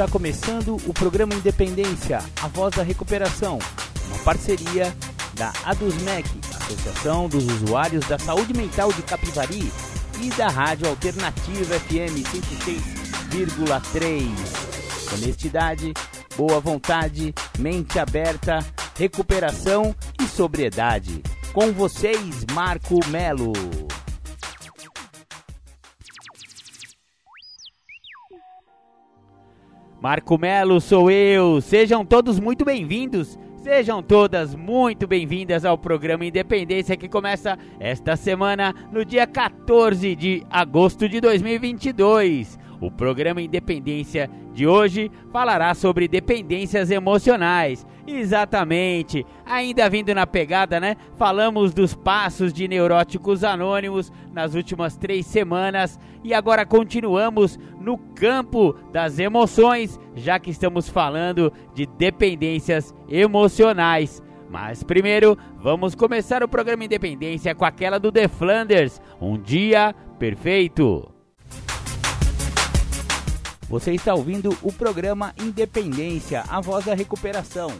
Está começando o programa Independência, a voz da recuperação, uma parceria da ADUSMEC, Associação dos Usuários da Saúde Mental de Capivari, e da Rádio Alternativa FM 106,3. Honestidade, boa vontade, mente aberta, recuperação e sobriedade. Com vocês, Marco Melo. Marco Melo sou eu. Sejam todos muito bem-vindos. Sejam todas muito bem-vindas ao programa Independência que começa esta semana no dia 14 de agosto de 2022. O programa Independência de hoje falará sobre dependências emocionais. Exatamente. Ainda vindo na pegada, né? Falamos dos passos de neuróticos anônimos nas últimas três semanas e agora continuamos no campo das emoções, já que estamos falando de dependências emocionais. Mas primeiro, vamos começar o programa Independência com aquela do The Flanders, Um Dia Perfeito. Você está ouvindo o programa Independência, a voz da recuperação.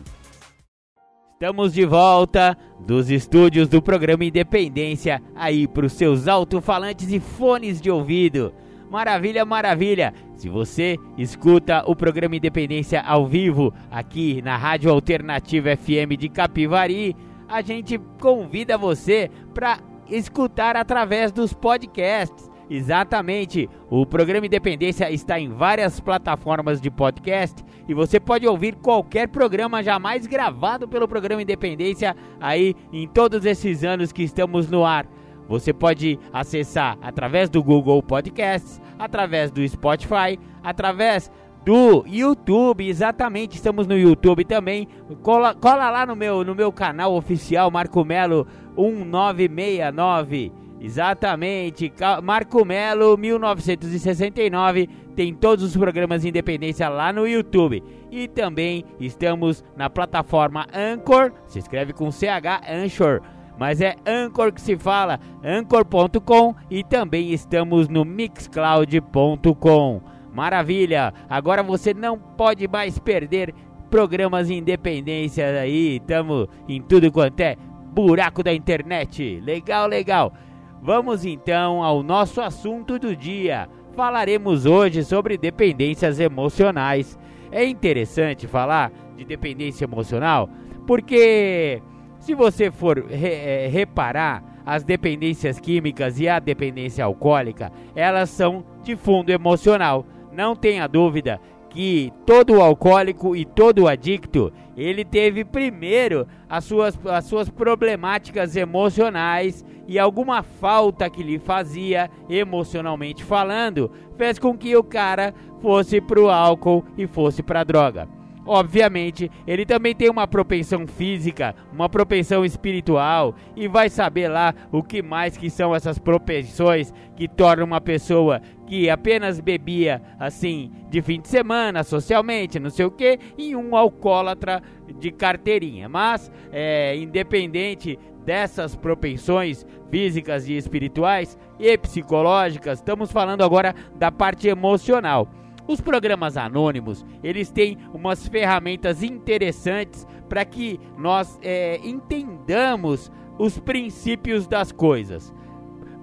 Estamos de volta dos estúdios do programa Independência aí para os seus alto-falantes e fones de ouvido. Maravilha, maravilha! Se você escuta o programa Independência ao vivo aqui na Rádio Alternativa FM de Capivari, a gente convida você para escutar através dos podcasts. Exatamente. O programa Independência está em várias plataformas de podcast e você pode ouvir qualquer programa jamais gravado pelo programa Independência aí em todos esses anos que estamos no ar. Você pode acessar através do Google Podcasts, através do Spotify, através do YouTube, exatamente, estamos no YouTube também. Cola, cola lá no meu, no meu canal oficial Marco Melo 1969. Exatamente, Marco Melo 1969 tem todos os programas de independência lá no YouTube. E também estamos na plataforma Anchor, se escreve com CH Anchor, mas é Anchor que se fala, anchor.com e também estamos no mixcloud.com. Maravilha! Agora você não pode mais perder programas de independência aí, estamos em tudo quanto é buraco da internet. Legal, legal. Vamos então ao nosso assunto do dia. Falaremos hoje sobre dependências emocionais. É interessante falar de dependência emocional porque se você for re é, reparar as dependências químicas e a dependência alcoólica, elas são de fundo emocional. Não tenha dúvida que todo alcoólico e todo adicto, ele teve primeiro as suas, as suas problemáticas emocionais e alguma falta que lhe fazia emocionalmente falando, fez com que o cara fosse pro álcool e fosse pra droga. Obviamente, ele também tem uma propensão física, uma propensão espiritual e vai saber lá o que mais que são essas propensões que tornam uma pessoa que apenas bebia assim de fim de semana, socialmente, não sei o que, em um alcoólatra de carteirinha. Mas, é, independente dessas propensões físicas e espirituais e psicológicas, estamos falando agora da parte emocional. Os programas anônimos, eles têm umas ferramentas interessantes para que nós é, entendamos os princípios das coisas.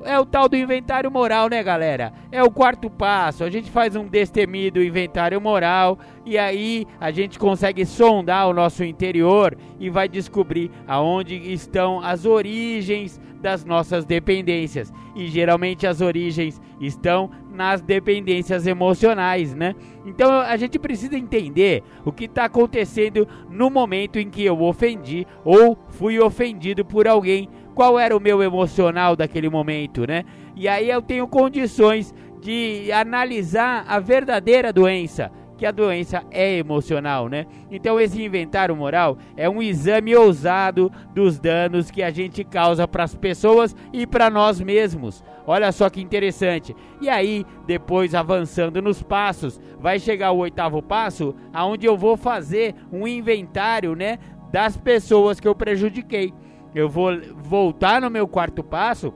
É o tal do inventário moral, né, galera? É o quarto passo. A gente faz um destemido inventário moral e aí a gente consegue sondar o nosso interior e vai descobrir aonde estão as origens das nossas dependências. E geralmente as origens estão nas dependências emocionais, né? Então a gente precisa entender o que está acontecendo no momento em que eu ofendi ou fui ofendido por alguém. Qual era o meu emocional daquele momento, né? E aí eu tenho condições de analisar a verdadeira doença que a doença é emocional, né? Então esse inventário moral é um exame ousado dos danos que a gente causa para as pessoas e para nós mesmos. Olha só que interessante. E aí, depois avançando nos passos, vai chegar o oitavo passo, aonde eu vou fazer um inventário, né, das pessoas que eu prejudiquei. Eu vou voltar no meu quarto passo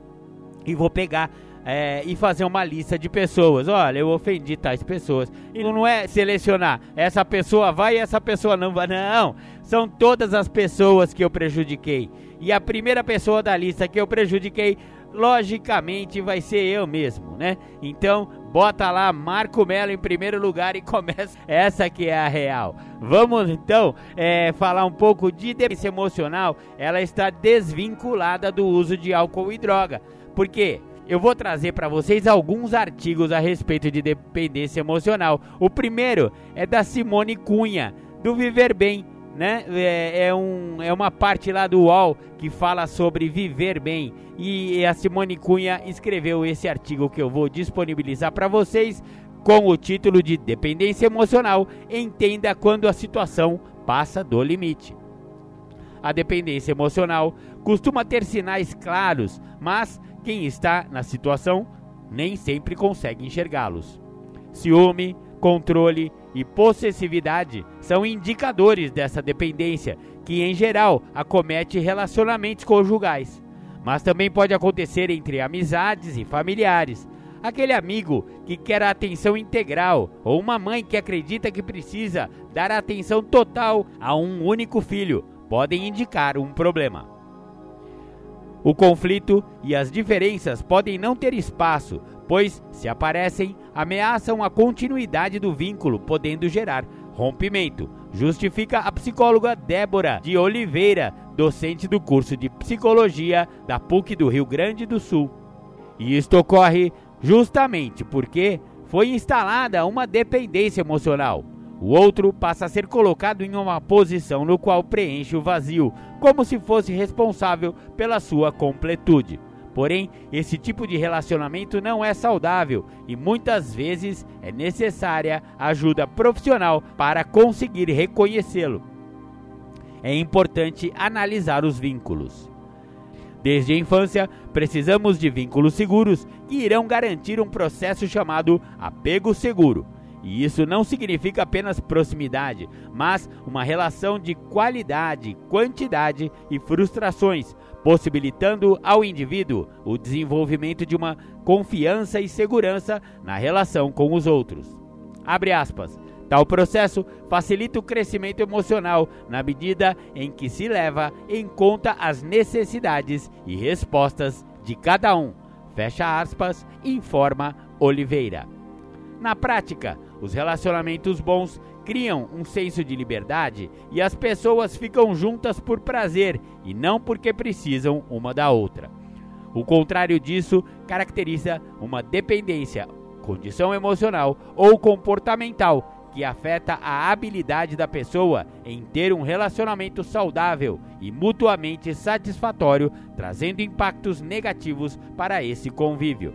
e vou pegar é, e fazer uma lista de pessoas. Olha, eu ofendi tais pessoas. E não é selecionar essa pessoa vai e essa pessoa não vai. Não, são todas as pessoas que eu prejudiquei. E a primeira pessoa da lista que eu prejudiquei, logicamente, vai ser eu mesmo, né? Então, bota lá Marco Melo em primeiro lugar e começa. Essa que é a real. Vamos então é, falar um pouco de dependência emocional. Ela está desvinculada do uso de álcool e droga. Por quê? Eu vou trazer para vocês alguns artigos a respeito de dependência emocional. O primeiro é da Simone Cunha, do Viver Bem, né? É, é, um, é uma parte lá do UOL que fala sobre viver bem. E a Simone Cunha escreveu esse artigo que eu vou disponibilizar para vocês com o título de Dependência Emocional. Entenda quando a situação passa do limite. A dependência emocional costuma ter sinais claros, mas quem está na situação nem sempre consegue enxergá-los. Ciúme, controle e possessividade são indicadores dessa dependência, que em geral acomete relacionamentos conjugais, mas também pode acontecer entre amizades e familiares. Aquele amigo que quer a atenção integral, ou uma mãe que acredita que precisa dar atenção total a um único filho, podem indicar um problema. O conflito e as diferenças podem não ter espaço, pois, se aparecem, ameaçam a continuidade do vínculo, podendo gerar rompimento. Justifica a psicóloga Débora de Oliveira, docente do curso de psicologia da PUC do Rio Grande do Sul. E isto ocorre justamente porque foi instalada uma dependência emocional. O outro passa a ser colocado em uma posição no qual preenche o vazio, como se fosse responsável pela sua completude. Porém, esse tipo de relacionamento não é saudável e muitas vezes é necessária ajuda profissional para conseguir reconhecê-lo. É importante analisar os vínculos. Desde a infância, precisamos de vínculos seguros que irão garantir um processo chamado apego seguro. E isso não significa apenas proximidade, mas uma relação de qualidade, quantidade e frustrações, possibilitando ao indivíduo o desenvolvimento de uma confiança e segurança na relação com os outros. Abre aspas. Tal processo facilita o crescimento emocional na medida em que se leva em conta as necessidades e respostas de cada um. Fecha aspas, informa Oliveira. Na prática, os relacionamentos bons criam um senso de liberdade e as pessoas ficam juntas por prazer e não porque precisam uma da outra. O contrário disso caracteriza uma dependência, condição emocional ou comportamental que afeta a habilidade da pessoa em ter um relacionamento saudável e mutuamente satisfatório, trazendo impactos negativos para esse convívio.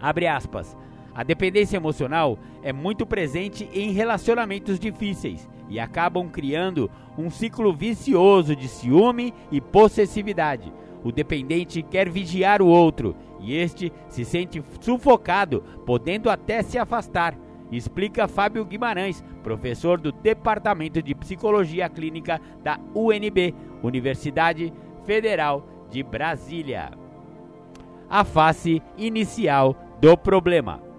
Abre aspas. A dependência emocional é muito presente em relacionamentos difíceis e acabam criando um ciclo vicioso de ciúme e possessividade. O dependente quer vigiar o outro e este se sente sufocado, podendo até se afastar. Explica Fábio Guimarães, professor do Departamento de Psicologia Clínica da UNB, Universidade Federal de Brasília. A face inicial do problema.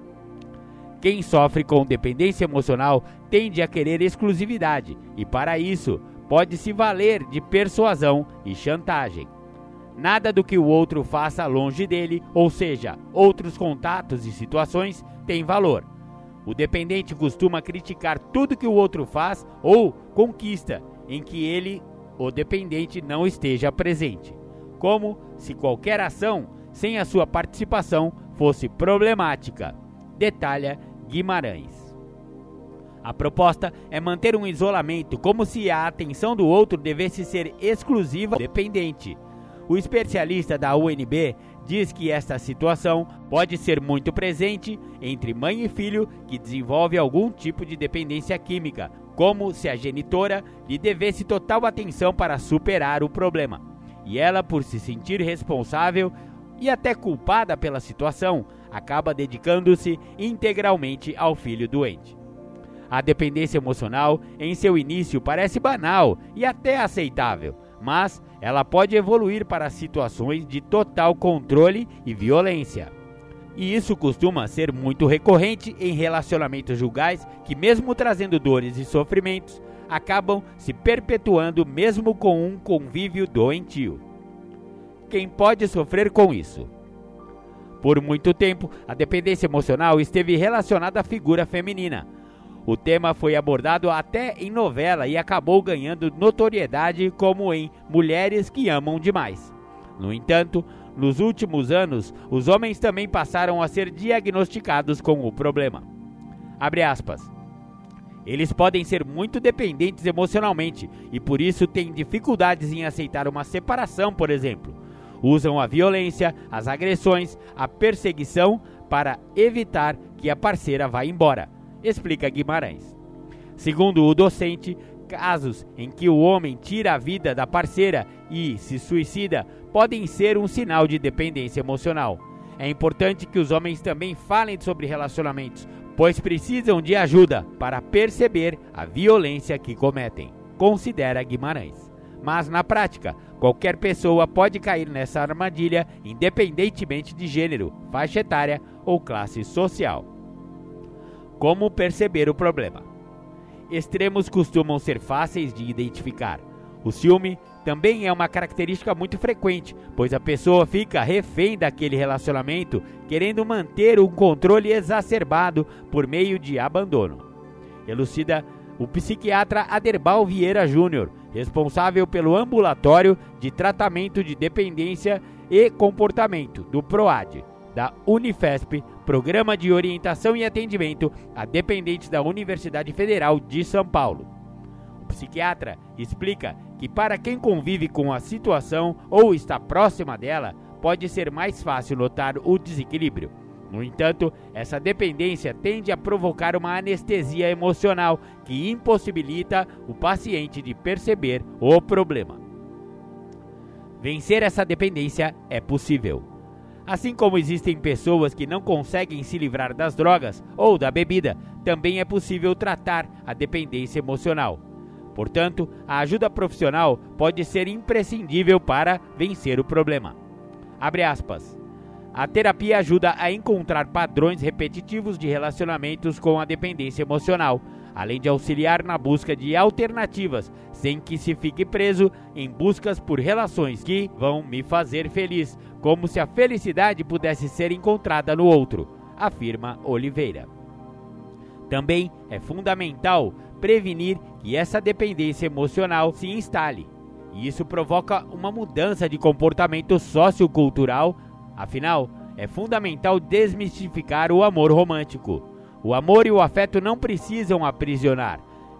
Quem sofre com dependência emocional tende a querer exclusividade e, para isso, pode se valer de persuasão e chantagem. Nada do que o outro faça longe dele, ou seja, outros contatos e situações, tem valor. O dependente costuma criticar tudo que o outro faz ou conquista em que ele, o dependente, não esteja presente, como se qualquer ação sem a sua participação fosse problemática. Detalha Guimarães. A proposta é manter um isolamento como se a atenção do outro devesse ser exclusiva dependente. O especialista da UNB diz que esta situação pode ser muito presente entre mãe e filho que desenvolve algum tipo de dependência química, como se a genitora lhe devesse total atenção para superar o problema. E ela, por se sentir responsável e até culpada pela situação, acaba dedicando-se integralmente ao filho doente. A dependência emocional, em seu início, parece banal e até aceitável, mas ela pode evoluir para situações de total controle e violência. E isso costuma ser muito recorrente em relacionamentos julgais que, mesmo trazendo dores e sofrimentos, acabam se perpetuando mesmo com um convívio doentio. Quem pode sofrer com isso? Por muito tempo, a dependência emocional esteve relacionada à figura feminina. O tema foi abordado até em novela e acabou ganhando notoriedade como em Mulheres que Amam Demais. No entanto, nos últimos anos, os homens também passaram a ser diagnosticados com o problema. Eles podem ser muito dependentes emocionalmente e por isso têm dificuldades em aceitar uma separação, por exemplo. Usam a violência, as agressões, a perseguição para evitar que a parceira vá embora, explica Guimarães. Segundo o docente, casos em que o homem tira a vida da parceira e se suicida podem ser um sinal de dependência emocional. É importante que os homens também falem sobre relacionamentos, pois precisam de ajuda para perceber a violência que cometem, considera Guimarães. Mas na prática, qualquer pessoa pode cair nessa armadilha, independentemente de gênero, faixa etária ou classe social. Como perceber o problema? Extremos costumam ser fáceis de identificar. O ciúme também é uma característica muito frequente, pois a pessoa fica refém daquele relacionamento, querendo manter um controle exacerbado por meio de abandono. Elucida o psiquiatra Aderbal Vieira Júnior, responsável pelo ambulatório de tratamento de dependência e comportamento do PROAD, da Unifesp, Programa de Orientação e Atendimento a Dependentes da Universidade Federal de São Paulo. O psiquiatra explica que para quem convive com a situação ou está próxima dela, pode ser mais fácil notar o desequilíbrio. No entanto, essa dependência tende a provocar uma anestesia emocional que impossibilita o paciente de perceber o problema. Vencer essa dependência é possível. Assim como existem pessoas que não conseguem se livrar das drogas ou da bebida, também é possível tratar a dependência emocional. Portanto, a ajuda profissional pode ser imprescindível para vencer o problema. Abre aspas. A terapia ajuda a encontrar padrões repetitivos de relacionamentos com a dependência emocional, além de auxiliar na busca de alternativas, sem que se fique preso em buscas por relações que vão me fazer feliz, como se a felicidade pudesse ser encontrada no outro, afirma Oliveira. Também é fundamental prevenir que essa dependência emocional se instale. E isso provoca uma mudança de comportamento sociocultural. Afinal, é fundamental desmistificar o amor romântico. O amor e o afeto não precisam aprisionar.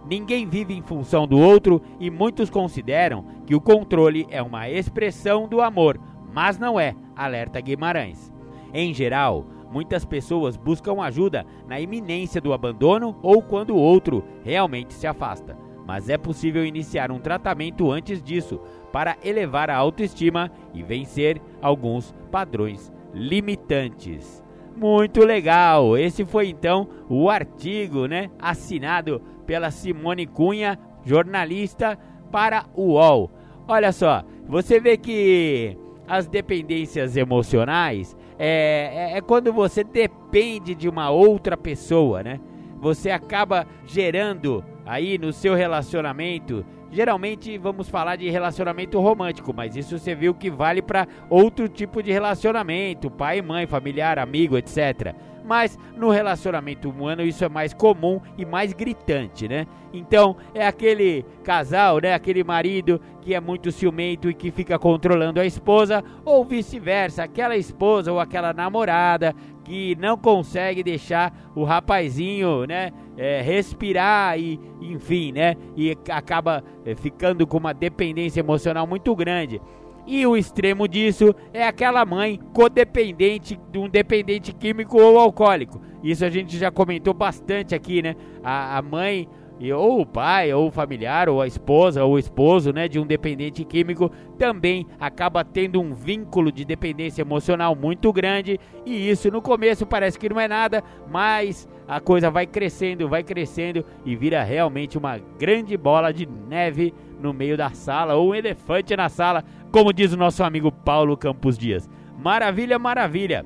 Ninguém vive em função do outro e muitos consideram que o controle é uma expressão do amor, mas não é, alerta Guimarães. Em geral, Muitas pessoas buscam ajuda na iminência do abandono ou quando o outro realmente se afasta. Mas é possível iniciar um tratamento antes disso para elevar a autoestima e vencer alguns padrões limitantes. Muito legal! Esse foi então o artigo, né, assinado pela Simone Cunha, jornalista para o UOL. Olha só, você vê que as dependências emocionais é, é, é quando você depende de uma outra pessoa, né? Você acaba gerando aí no seu relacionamento. Geralmente vamos falar de relacionamento romântico, mas isso você viu que vale para outro tipo de relacionamento, pai, mãe, familiar, amigo, etc. Mas no relacionamento humano isso é mais comum e mais gritante, né? Então é aquele casal, né? Aquele marido que é muito ciumento e que fica controlando a esposa, ou vice-versa, aquela esposa ou aquela namorada que não consegue deixar o rapazinho, né, é, respirar e, enfim, né, e acaba é, ficando com uma dependência emocional muito grande. E o extremo disso é aquela mãe codependente de um dependente químico ou alcoólico. Isso a gente já comentou bastante aqui, né? A, a mãe e ou o pai, ou o familiar, ou a esposa, ou o esposo, né, de um dependente químico, também acaba tendo um vínculo de dependência emocional muito grande, e isso no começo parece que não é nada, mas a coisa vai crescendo, vai crescendo e vira realmente uma grande bola de neve no meio da sala, ou um elefante na sala, como diz o nosso amigo Paulo Campos Dias. Maravilha, maravilha.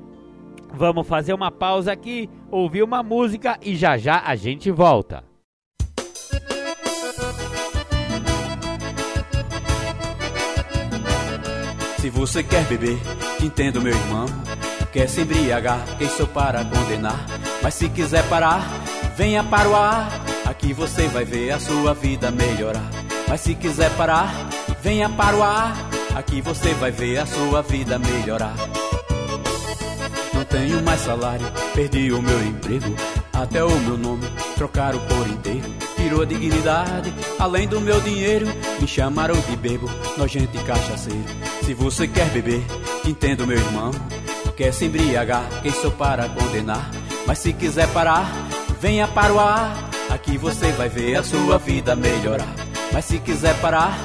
Vamos fazer uma pausa aqui, ouvir uma música e já já a gente volta. Se você quer beber, te entendo, meu irmão. Quer se embriagar, quem sou para condenar? Mas se quiser parar, venha para o ar. Aqui você vai ver a sua vida melhorar. Mas se quiser parar, venha para o ar. Aqui você vai ver a sua vida melhorar. Não tenho mais salário, perdi o meu emprego. Até o meu nome trocaram por inteiro. Tirou a dignidade, além do meu dinheiro. Me chamaram de bebo, nojento e cachaceiro. Se você quer beber, entendo meu irmão. Quer se embriagar, quem sou para condenar? Mas se quiser parar, venha para o ar. Aqui você vai ver a sua vida melhorar. Mas se quiser parar,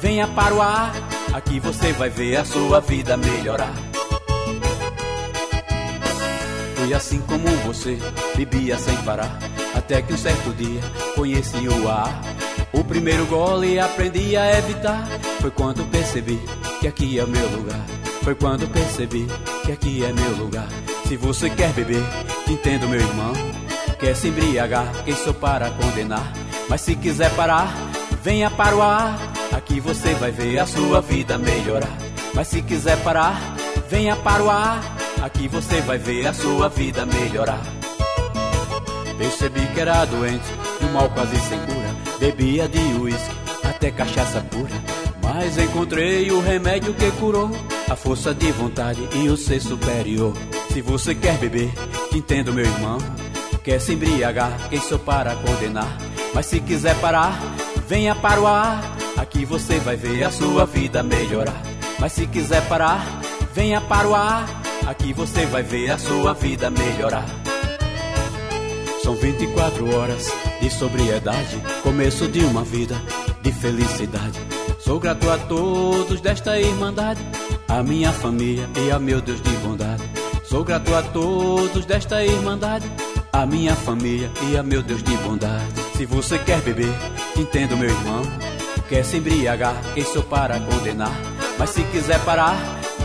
venha para o ar. Aqui você vai ver a sua vida melhorar. Fui assim como você, bebia sem parar. Até que um certo dia conheci o ar. O primeiro gole aprendi a evitar. Foi quando percebi que aqui é meu lugar. Foi quando percebi que aqui é meu lugar. Se você quer beber, entendo meu irmão. Quer se embriagar, quem sou para condenar? Mas se quiser parar, venha para o ar. Aqui você vai ver a sua vida melhorar. Mas se quiser parar, venha para o ar. Aqui você vai ver a sua vida melhorar. Percebi que era doente, de um mal quase sem cura. Bebia de uísque, até cachaça pura. Mas encontrei o remédio que curou a força de vontade e o ser superior. Se você quer beber, entendo meu irmão. Quer se embriagar, quem sou para condenar? Mas se quiser parar, venha para o ar. Aqui você vai ver a sua vida melhorar. Mas se quiser parar, venha para o ar. Aqui você vai ver a sua vida melhorar. São 24 horas de sobriedade, começo de uma vida de felicidade. Sou grato a todos desta irmandade, a minha família e a meu Deus de bondade. Sou grato a todos desta irmandade, a minha família e a meu Deus de bondade. Se você quer beber, entendo meu irmão. Quer se embriagar, quem sou para condenar? Mas se quiser parar,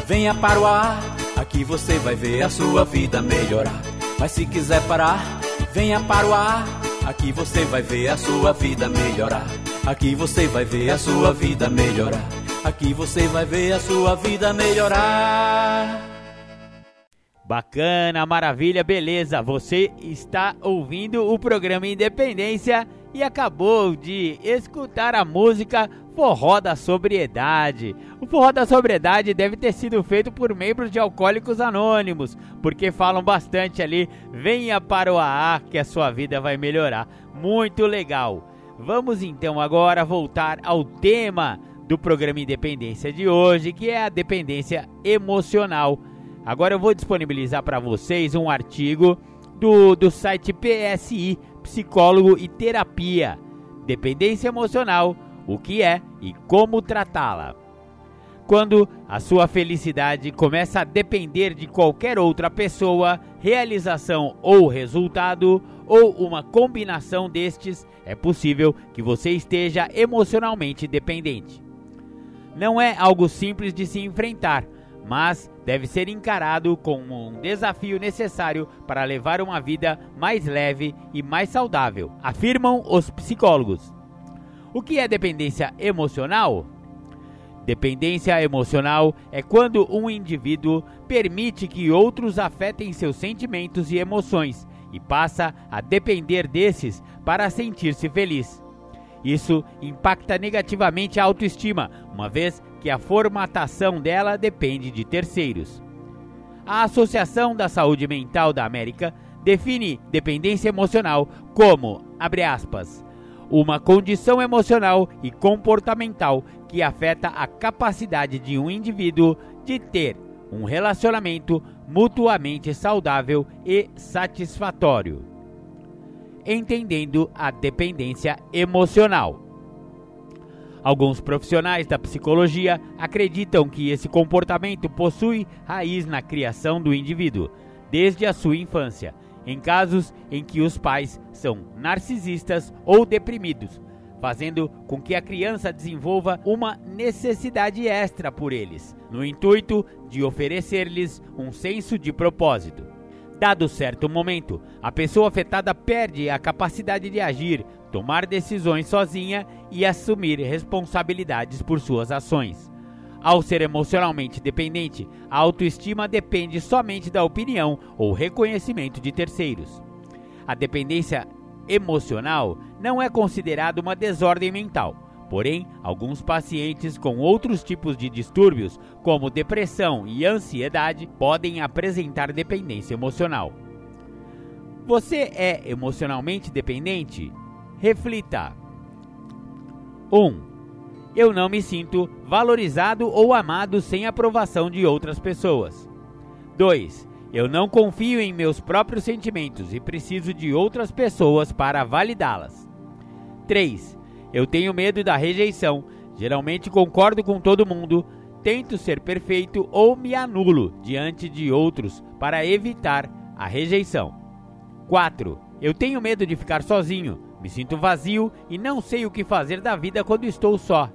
venha para o ar. Aqui você vai ver a sua vida melhorar. Mas se quiser parar, venha para o ar. Aqui você vai ver a sua vida melhorar. Aqui você vai ver a sua vida melhorar. Aqui você vai ver a sua vida melhorar. Bacana, maravilha, beleza. Você está ouvindo o programa Independência e acabou de escutar a música Forró da Sobriedade. O Forró da Sobriedade deve ter sido feito por membros de Alcoólicos Anônimos, porque falam bastante ali: venha para o AA que a sua vida vai melhorar. Muito legal. Vamos então agora voltar ao tema do programa Independência de hoje, que é a dependência emocional. Agora eu vou disponibilizar para vocês um artigo do, do site PSI, Psicólogo e Terapia. Dependência emocional, o que é e como tratá-la. Quando a sua felicidade começa a depender de qualquer outra pessoa, realização ou resultado, ou uma combinação destes, é possível que você esteja emocionalmente dependente. Não é algo simples de se enfrentar, mas deve ser encarado como um desafio necessário para levar uma vida mais leve e mais saudável, afirmam os psicólogos. O que é dependência emocional? Dependência emocional é quando um indivíduo permite que outros afetem seus sentimentos e emoções e passa a depender desses para sentir-se feliz. Isso impacta negativamente a autoestima, uma vez que a formatação dela depende de terceiros. A Associação da Saúde Mental da América define dependência emocional como, abre aspas, uma condição emocional e comportamental que afeta a capacidade de um indivíduo de ter um relacionamento mutuamente saudável e satisfatório. Entendendo a dependência emocional. Alguns profissionais da psicologia acreditam que esse comportamento possui raiz na criação do indivíduo, desde a sua infância, em casos em que os pais são narcisistas ou deprimidos, fazendo com que a criança desenvolva uma necessidade extra por eles, no intuito de oferecer-lhes um senso de propósito. Dado certo momento, a pessoa afetada perde a capacidade de agir, tomar decisões sozinha e assumir responsabilidades por suas ações. Ao ser emocionalmente dependente, a autoestima depende somente da opinião ou reconhecimento de terceiros. A dependência emocional não é considerada uma desordem mental. Porém, alguns pacientes com outros tipos de distúrbios, como depressão e ansiedade, podem apresentar dependência emocional. Você é emocionalmente dependente? Reflita. 1. Um, eu não me sinto valorizado ou amado sem aprovação de outras pessoas. 2. Eu não confio em meus próprios sentimentos e preciso de outras pessoas para validá-las. 3. Eu tenho medo da rejeição. Geralmente concordo com todo mundo, tento ser perfeito ou me anulo diante de outros para evitar a rejeição. 4. Eu tenho medo de ficar sozinho. Me sinto vazio e não sei o que fazer da vida quando estou só.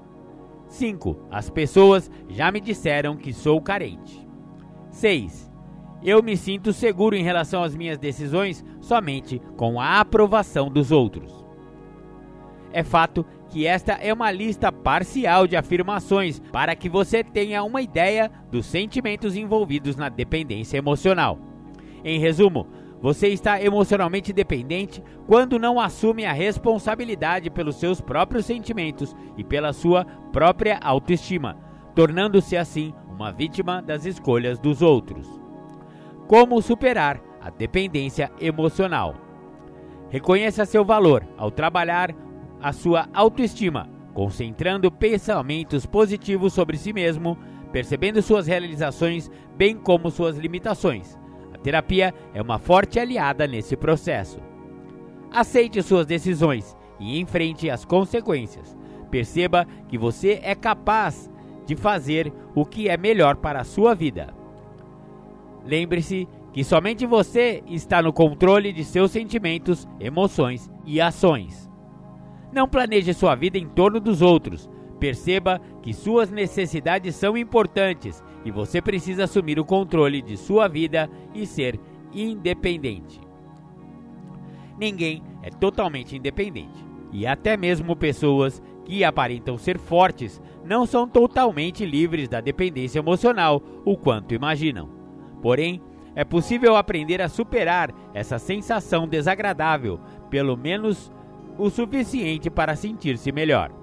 5. As pessoas já me disseram que sou carente. 6 eu me sinto seguro em relação às minhas decisões somente com a aprovação dos outros. É fato que esta é uma lista parcial de afirmações para que você tenha uma ideia dos sentimentos envolvidos na dependência emocional. Em resumo, você está emocionalmente dependente quando não assume a responsabilidade pelos seus próprios sentimentos e pela sua própria autoestima, tornando-se assim uma vítima das escolhas dos outros. Como superar a dependência emocional? Reconheça seu valor ao trabalhar a sua autoestima, concentrando pensamentos positivos sobre si mesmo, percebendo suas realizações, bem como suas limitações. Terapia é uma forte aliada nesse processo. Aceite suas decisões e enfrente as consequências. Perceba que você é capaz de fazer o que é melhor para a sua vida. Lembre-se que somente você está no controle de seus sentimentos, emoções e ações. Não planeje sua vida em torno dos outros. Perceba que suas necessidades são importantes e você precisa assumir o controle de sua vida e ser independente. Ninguém é totalmente independente, e até mesmo pessoas que aparentam ser fortes não são totalmente livres da dependência emocional o quanto imaginam. Porém, é possível aprender a superar essa sensação desagradável, pelo menos o suficiente para sentir-se melhor.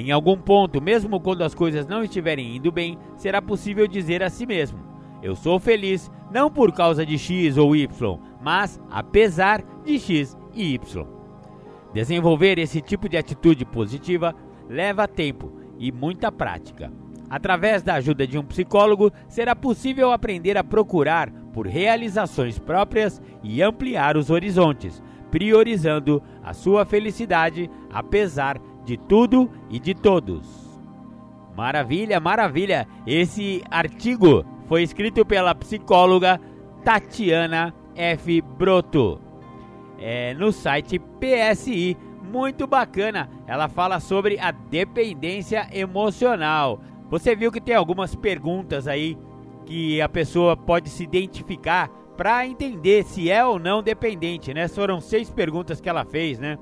Em algum ponto, mesmo quando as coisas não estiverem indo bem, será possível dizer a si mesmo: Eu sou feliz não por causa de X ou Y, mas apesar de X e Y. Desenvolver esse tipo de atitude positiva leva tempo e muita prática. Através da ajuda de um psicólogo, será possível aprender a procurar por realizações próprias e ampliar os horizontes, priorizando a sua felicidade apesar de tudo e de todos. Maravilha, maravilha! Esse artigo foi escrito pela psicóloga Tatiana F. Broto é, no site PSI. Muito bacana! Ela fala sobre a dependência emocional. Você viu que tem algumas perguntas aí que a pessoa pode se identificar para entender se é ou não dependente, né? Foram seis perguntas que ela fez, né?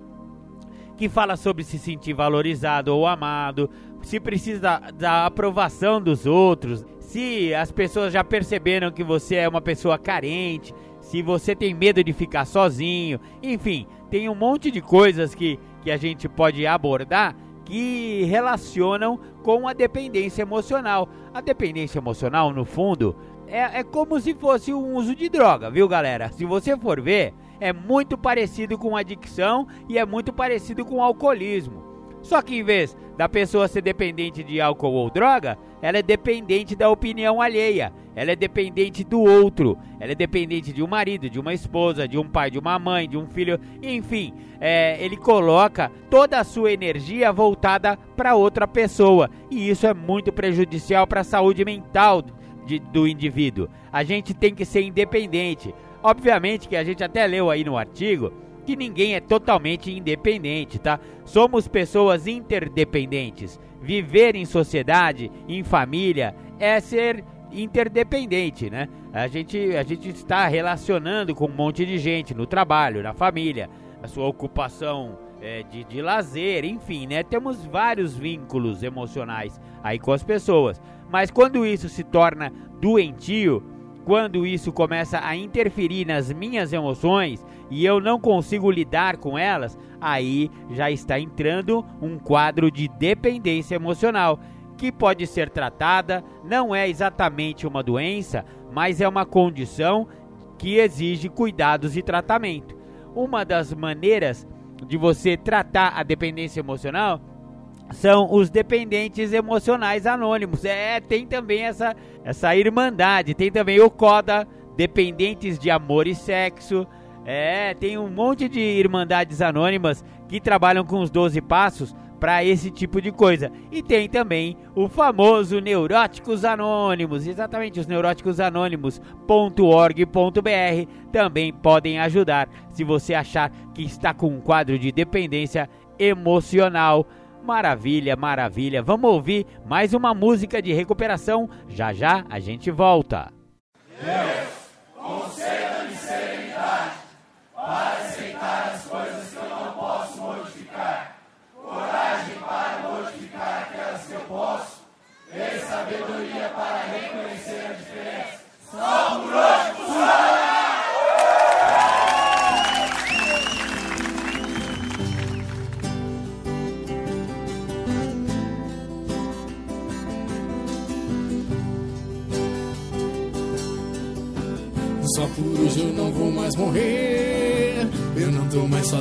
Que fala sobre se sentir valorizado ou amado, se precisa da, aprovação dos outros, se as pessoas já perceberam que você é uma pessoa carente, se você tem medo de ficar sozinho, enfim, tem um monte de coisas que, que a gente pode abordar que relacionam com a dependência emocional. A dependência emocional, no fundo, é, é como se fosse um uso de droga, viu, galera? Se você for ver, é muito parecido com adicção e é muito parecido com alcoolismo. Só que em vez da pessoa ser dependente de álcool ou droga, ela é dependente da opinião alheia, ela é dependente do outro, ela é dependente de um marido, de uma esposa, de um pai, de uma mãe, de um filho, enfim, é, ele coloca toda a sua energia voltada para outra pessoa e isso é muito prejudicial para a saúde mental de, do indivíduo. A gente tem que ser independente. Obviamente que a gente até leu aí no artigo que ninguém é totalmente independente, tá? Somos pessoas interdependentes. Viver em sociedade, em família, é ser interdependente, né? A gente, a gente está relacionando com um monte de gente no trabalho, na família, a sua ocupação é, de, de lazer, enfim, né? Temos vários vínculos emocionais aí com as pessoas. Mas quando isso se torna doentio, quando isso começa a interferir nas minhas emoções e eu não consigo lidar com elas, aí já está entrando um quadro de dependência emocional que pode ser tratada, não é exatamente uma doença, mas é uma condição que exige cuidados e tratamento. Uma das maneiras de você tratar a dependência emocional são os dependentes emocionais anônimos. É, tem também essa, essa irmandade, tem também o CODA, dependentes de amor e sexo. É, tem um monte de irmandades anônimas que trabalham com os 12 passos para esse tipo de coisa. E tem também o famoso Neuróticos Anônimos, exatamente os neuróticos anônimos.org.br também podem ajudar se você achar que está com um quadro de dependência emocional. Maravilha, maravilha. Vamos ouvir mais uma música de recuperação. Já já a gente volta. Deus, conceda-me serenidade para aceitar as coisas que eu não posso modificar, coragem para modificar aquelas que eu posso, e sabedoria para reconhecer a diferença.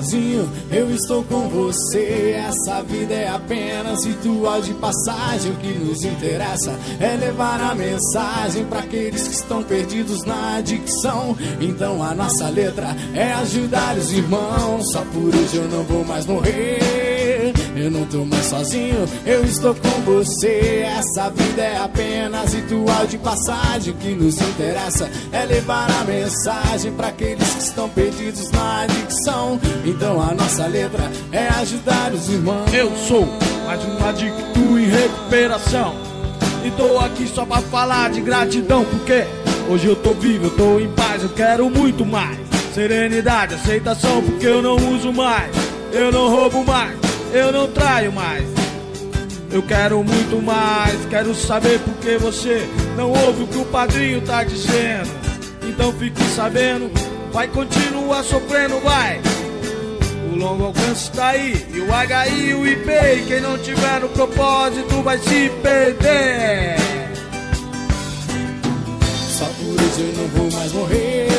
Sozinho, eu estou com você. Essa vida é apenas ritual de passagem. O que nos interessa é levar a mensagem para aqueles que estão perdidos na adicção. Então a nossa letra é ajudar os irmãos. Só por hoje eu não vou mais morrer. Eu não tô mais sozinho, eu estou com você. Essa vida é apenas ritual de passagem. O que nos interessa é levar a mensagem para aqueles que estão perdidos na adicção. Então a nossa letra é ajudar os irmãos. Eu sou mais um adicto em recuperação. E tô aqui só pra falar de gratidão, porque hoje eu tô vivo, eu tô em paz, eu quero muito mais. Serenidade, aceitação, porque eu não uso mais, eu não roubo mais eu não traio mais. Eu quero muito mais, quero saber por que você não ouve o que o padrinho tá dizendo. Então fique sabendo, vai continuar sofrendo, vai. O longo alcance tá aí, e o HI e o IP, quem não tiver no propósito vai se perder. Só por hoje eu não vou mais morrer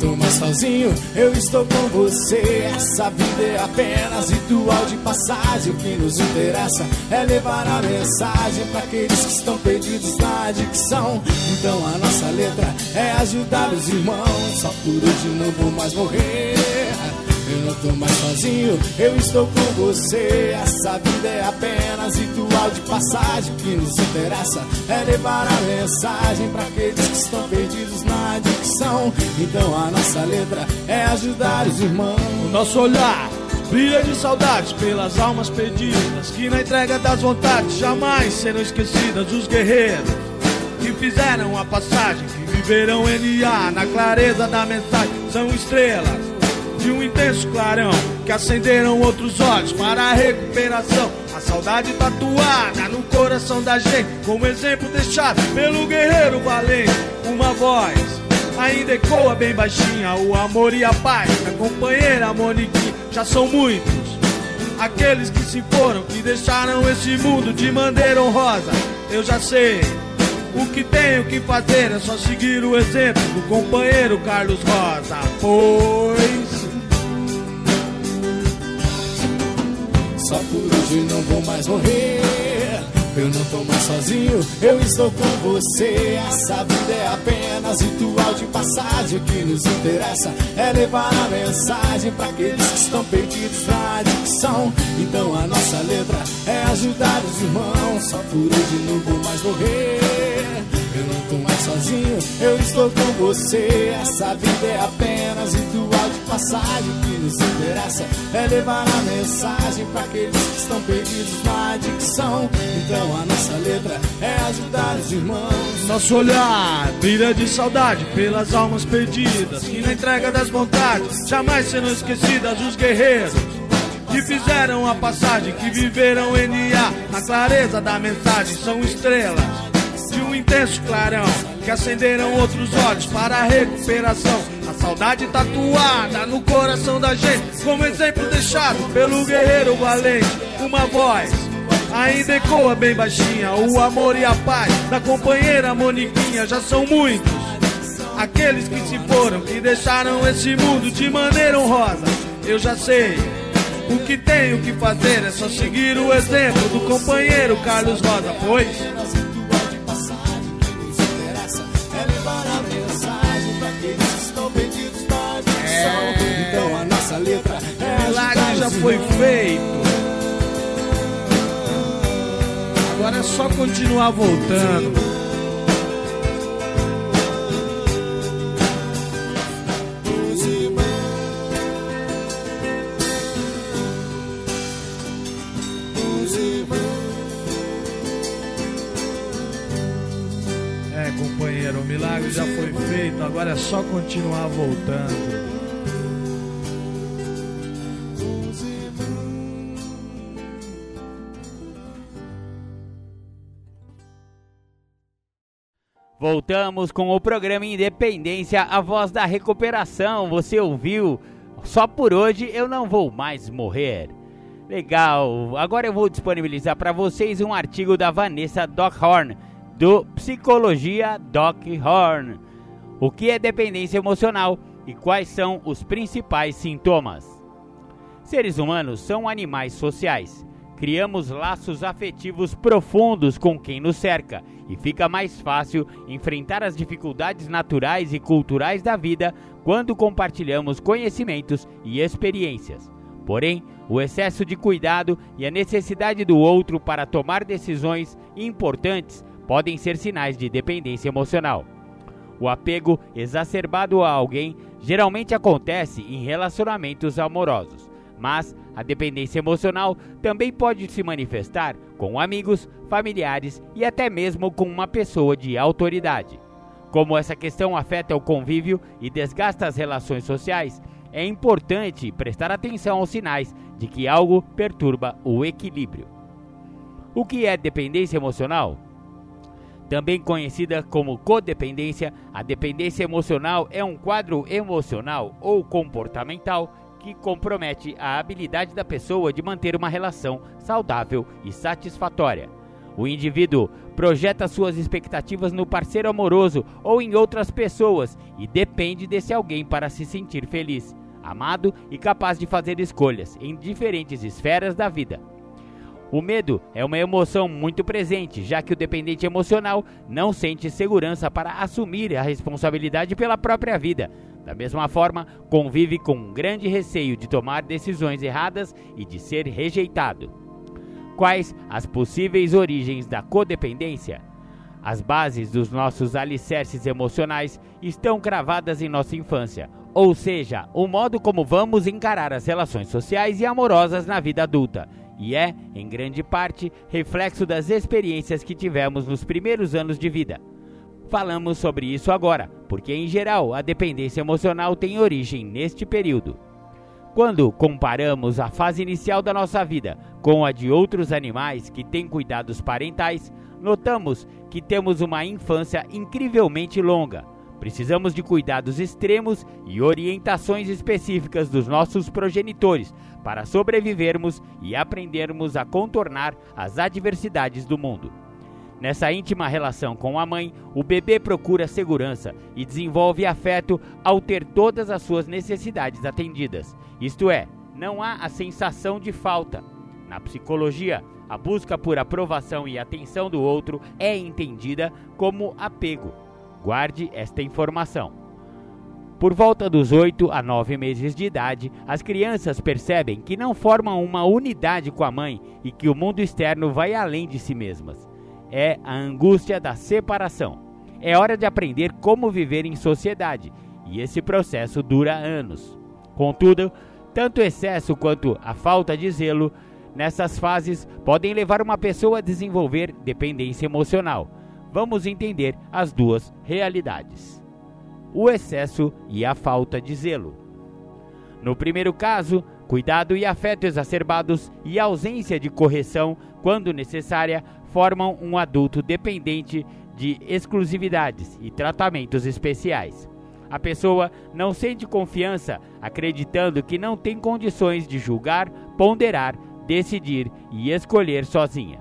tô mais sozinho, eu estou com você. Essa vida é apenas ritual de passagem. O que nos interessa é levar a mensagem para aqueles que estão perdidos na adicção. Então a nossa letra é ajudar os irmãos. Só por hoje não vou mais morrer. Eu não tô mais sozinho, eu estou com você. Essa vida é apenas ritual de passagem. O que nos interessa é levar a mensagem para aqueles que estão perdidos na adicção. Então a nossa letra é ajudar os irmãos. O nosso olhar brilha de saudades pelas almas perdidas que na entrega das vontades jamais serão esquecidas. Os guerreiros que fizeram a passagem, que viverão NA na clareza da mensagem, são estrelas de um intenso clarão que acenderam outros olhos para a recuperação. A saudade tatuada no coração da gente, como exemplo deixado pelo guerreiro valente. Uma voz ainda ecoa bem baixinha: o amor e a paz. A companheira Moniquinha já são muitos. Aqueles que se foram, que deixaram esse mundo de maneira honrosa. Eu já sei. O que tenho que fazer é só seguir o exemplo do companheiro Carlos Rosa. Pois Só por hoje não vou mais morrer. Eu não tô mais sozinho, eu estou com você. Essa vida é apenas ritual de passagem. O que nos interessa é levar a mensagem para aqueles que estão perdidos na adicção. Então a nossa letra é ajudar os irmãos. Só por hoje não vou mais morrer. Sozinho, eu estou com você. Essa vida é apenas ritual de passagem. O que nos interessa é levar a mensagem para aqueles que estão perdidos na adicção. Então a nossa letra é ajudar os irmãos. Nosso olhar brilha de saudade pelas almas perdidas. Que na entrega das vontades jamais serão esquecidas os guerreiros que fizeram a passagem, que viveram NA na clareza da mensagem, são estrelas de um intenso clarão que acenderam outros olhos para a recuperação. A saudade tatuada no coração da gente, como exemplo deixado pelo guerreiro valente. Uma voz ainda ecoa bem baixinha, o amor e a paz da companheira Moniquinha já são muitos. Aqueles que se foram, que deixaram esse mundo de maneira honrosa. Eu já sei o que tenho que fazer é só seguir o exemplo do companheiro Carlos Rosa, pois. Letra é milagre já foi feito. Agora é só continuar voltando. milagre já foi feito, agora é só continuar voltando. Voltamos com o programa Independência, a voz da recuperação. Você ouviu? Só por hoje eu não vou mais morrer. Legal. Agora eu vou disponibilizar para vocês um artigo da Vanessa Dockhorn do Psicologia Doc Horn. O que é dependência emocional e quais são os principais sintomas? Seres humanos são animais sociais. Criamos laços afetivos profundos com quem nos cerca e fica mais fácil enfrentar as dificuldades naturais e culturais da vida quando compartilhamos conhecimentos e experiências. Porém, o excesso de cuidado e a necessidade do outro para tomar decisões importantes podem ser sinais de dependência emocional. O apego exacerbado a alguém geralmente acontece em relacionamentos amorosos, mas a dependência emocional também pode se manifestar com amigos, familiares e até mesmo com uma pessoa de autoridade. Como essa questão afeta o convívio e desgasta as relações sociais, é importante prestar atenção aos sinais de que algo perturba o equilíbrio. O que é dependência emocional? Também conhecida como codependência, a dependência emocional é um quadro emocional ou comportamental que compromete a habilidade da pessoa de manter uma relação saudável e satisfatória. O indivíduo projeta suas expectativas no parceiro amoroso ou em outras pessoas e depende desse alguém para se sentir feliz, amado e capaz de fazer escolhas em diferentes esferas da vida. O medo é uma emoção muito presente, já que o dependente emocional não sente segurança para assumir a responsabilidade pela própria vida. Da mesma forma, convive com um grande receio de tomar decisões erradas e de ser rejeitado. Quais as possíveis origens da codependência? As bases dos nossos alicerces emocionais estão cravadas em nossa infância, ou seja, o modo como vamos encarar as relações sociais e amorosas na vida adulta e é, em grande parte, reflexo das experiências que tivemos nos primeiros anos de vida. Falamos sobre isso agora, porque em geral a dependência emocional tem origem neste período. Quando comparamos a fase inicial da nossa vida com a de outros animais que têm cuidados parentais, notamos que temos uma infância incrivelmente longa Precisamos de cuidados extremos e orientações específicas dos nossos progenitores para sobrevivermos e aprendermos a contornar as adversidades do mundo. Nessa íntima relação com a mãe, o bebê procura segurança e desenvolve afeto ao ter todas as suas necessidades atendidas. Isto é, não há a sensação de falta. Na psicologia, a busca por aprovação e atenção do outro é entendida como apego Guarde esta informação. Por volta dos 8 a 9 meses de idade, as crianças percebem que não formam uma unidade com a mãe e que o mundo externo vai além de si mesmas. É a angústia da separação. É hora de aprender como viver em sociedade, e esse processo dura anos. Contudo, tanto o excesso quanto a falta de zelo nessas fases podem levar uma pessoa a desenvolver dependência emocional. Vamos entender as duas realidades: o excesso e a falta de zelo. No primeiro caso, cuidado e afeto exacerbados e ausência de correção, quando necessária, formam um adulto dependente de exclusividades e tratamentos especiais. A pessoa não sente confiança, acreditando que não tem condições de julgar, ponderar, decidir e escolher sozinha.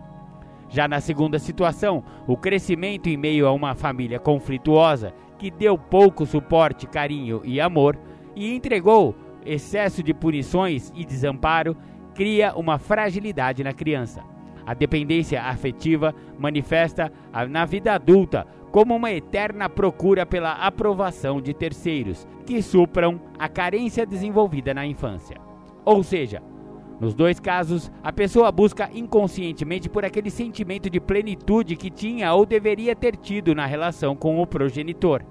Já na segunda situação, o crescimento em meio a uma família conflituosa que deu pouco suporte, carinho e amor e entregou excesso de punições e desamparo, cria uma fragilidade na criança. A dependência afetiva manifesta na vida adulta como uma eterna procura pela aprovação de terceiros que supram a carência desenvolvida na infância. Ou seja, nos dois casos, a pessoa busca inconscientemente por aquele sentimento de plenitude que tinha ou deveria ter tido na relação com o progenitor,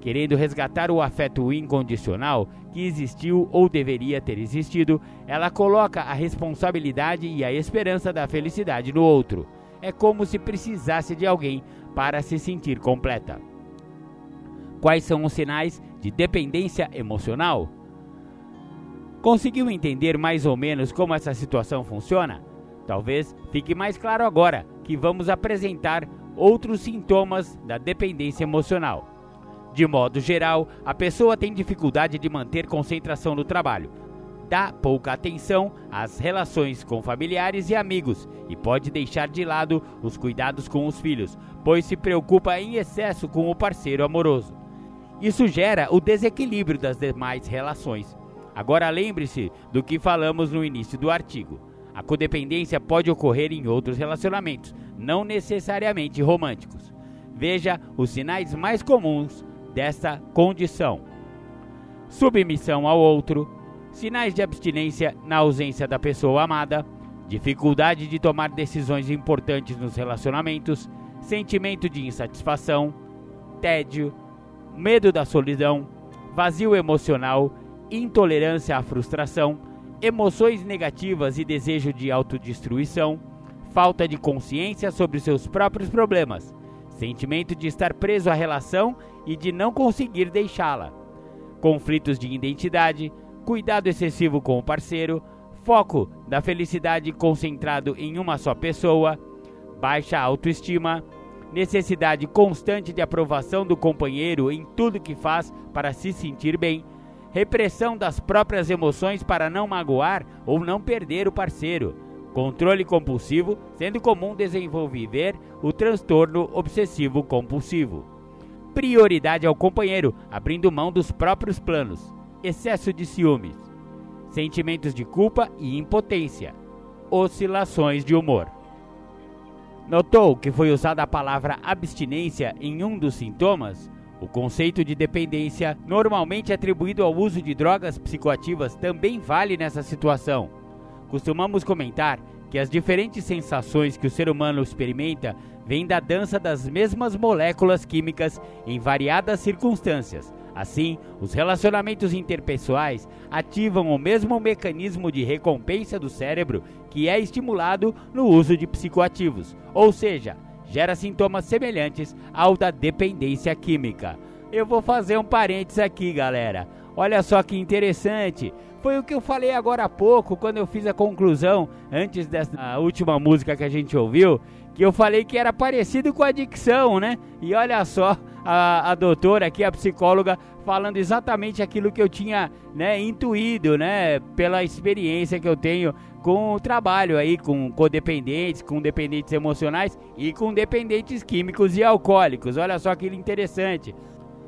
querendo resgatar o afeto incondicional que existiu ou deveria ter existido, ela coloca a responsabilidade e a esperança da felicidade no outro. É como se precisasse de alguém para se sentir completa. Quais são os sinais de dependência emocional? Conseguiu entender mais ou menos como essa situação funciona? Talvez fique mais claro agora que vamos apresentar outros sintomas da dependência emocional. De modo geral, a pessoa tem dificuldade de manter concentração no trabalho, dá pouca atenção às relações com familiares e amigos e pode deixar de lado os cuidados com os filhos, pois se preocupa em excesso com o parceiro amoroso. Isso gera o desequilíbrio das demais relações. Agora lembre-se do que falamos no início do artigo. A codependência pode ocorrer em outros relacionamentos, não necessariamente românticos. Veja os sinais mais comuns dessa condição: submissão ao outro, sinais de abstinência na ausência da pessoa amada, dificuldade de tomar decisões importantes nos relacionamentos, sentimento de insatisfação, tédio, medo da solidão, vazio emocional intolerância à frustração, emoções negativas e desejo de autodestruição, falta de consciência sobre seus próprios problemas, sentimento de estar preso à relação e de não conseguir deixá-la, conflitos de identidade, cuidado excessivo com o parceiro, foco da felicidade concentrado em uma só pessoa, baixa autoestima, necessidade constante de aprovação do companheiro em tudo que faz para se sentir bem repressão das próprias emoções para não magoar ou não perder o parceiro, controle compulsivo, sendo comum desenvolver o transtorno obsessivo compulsivo. Prioridade ao companheiro, abrindo mão dos próprios planos, excesso de ciúmes, sentimentos de culpa e impotência, oscilações de humor. Notou que foi usada a palavra abstinência em um dos sintomas? O conceito de dependência, normalmente atribuído ao uso de drogas psicoativas, também vale nessa situação. Costumamos comentar que as diferentes sensações que o ser humano experimenta vêm da dança das mesmas moléculas químicas em variadas circunstâncias. Assim, os relacionamentos interpessoais ativam o mesmo mecanismo de recompensa do cérebro que é estimulado no uso de psicoativos, ou seja, gera sintomas semelhantes ao da dependência química. Eu vou fazer um parênteses aqui, galera. Olha só que interessante. Foi o que eu falei agora há pouco, quando eu fiz a conclusão, antes dessa última música que a gente ouviu, que eu falei que era parecido com adicção, né? E olha só, a, a doutora aqui, a psicóloga, falando exatamente aquilo que eu tinha né, intuído, né? Pela experiência que eu tenho com o trabalho aí com codependentes, com dependentes emocionais e com dependentes químicos e alcoólicos. Olha só que interessante.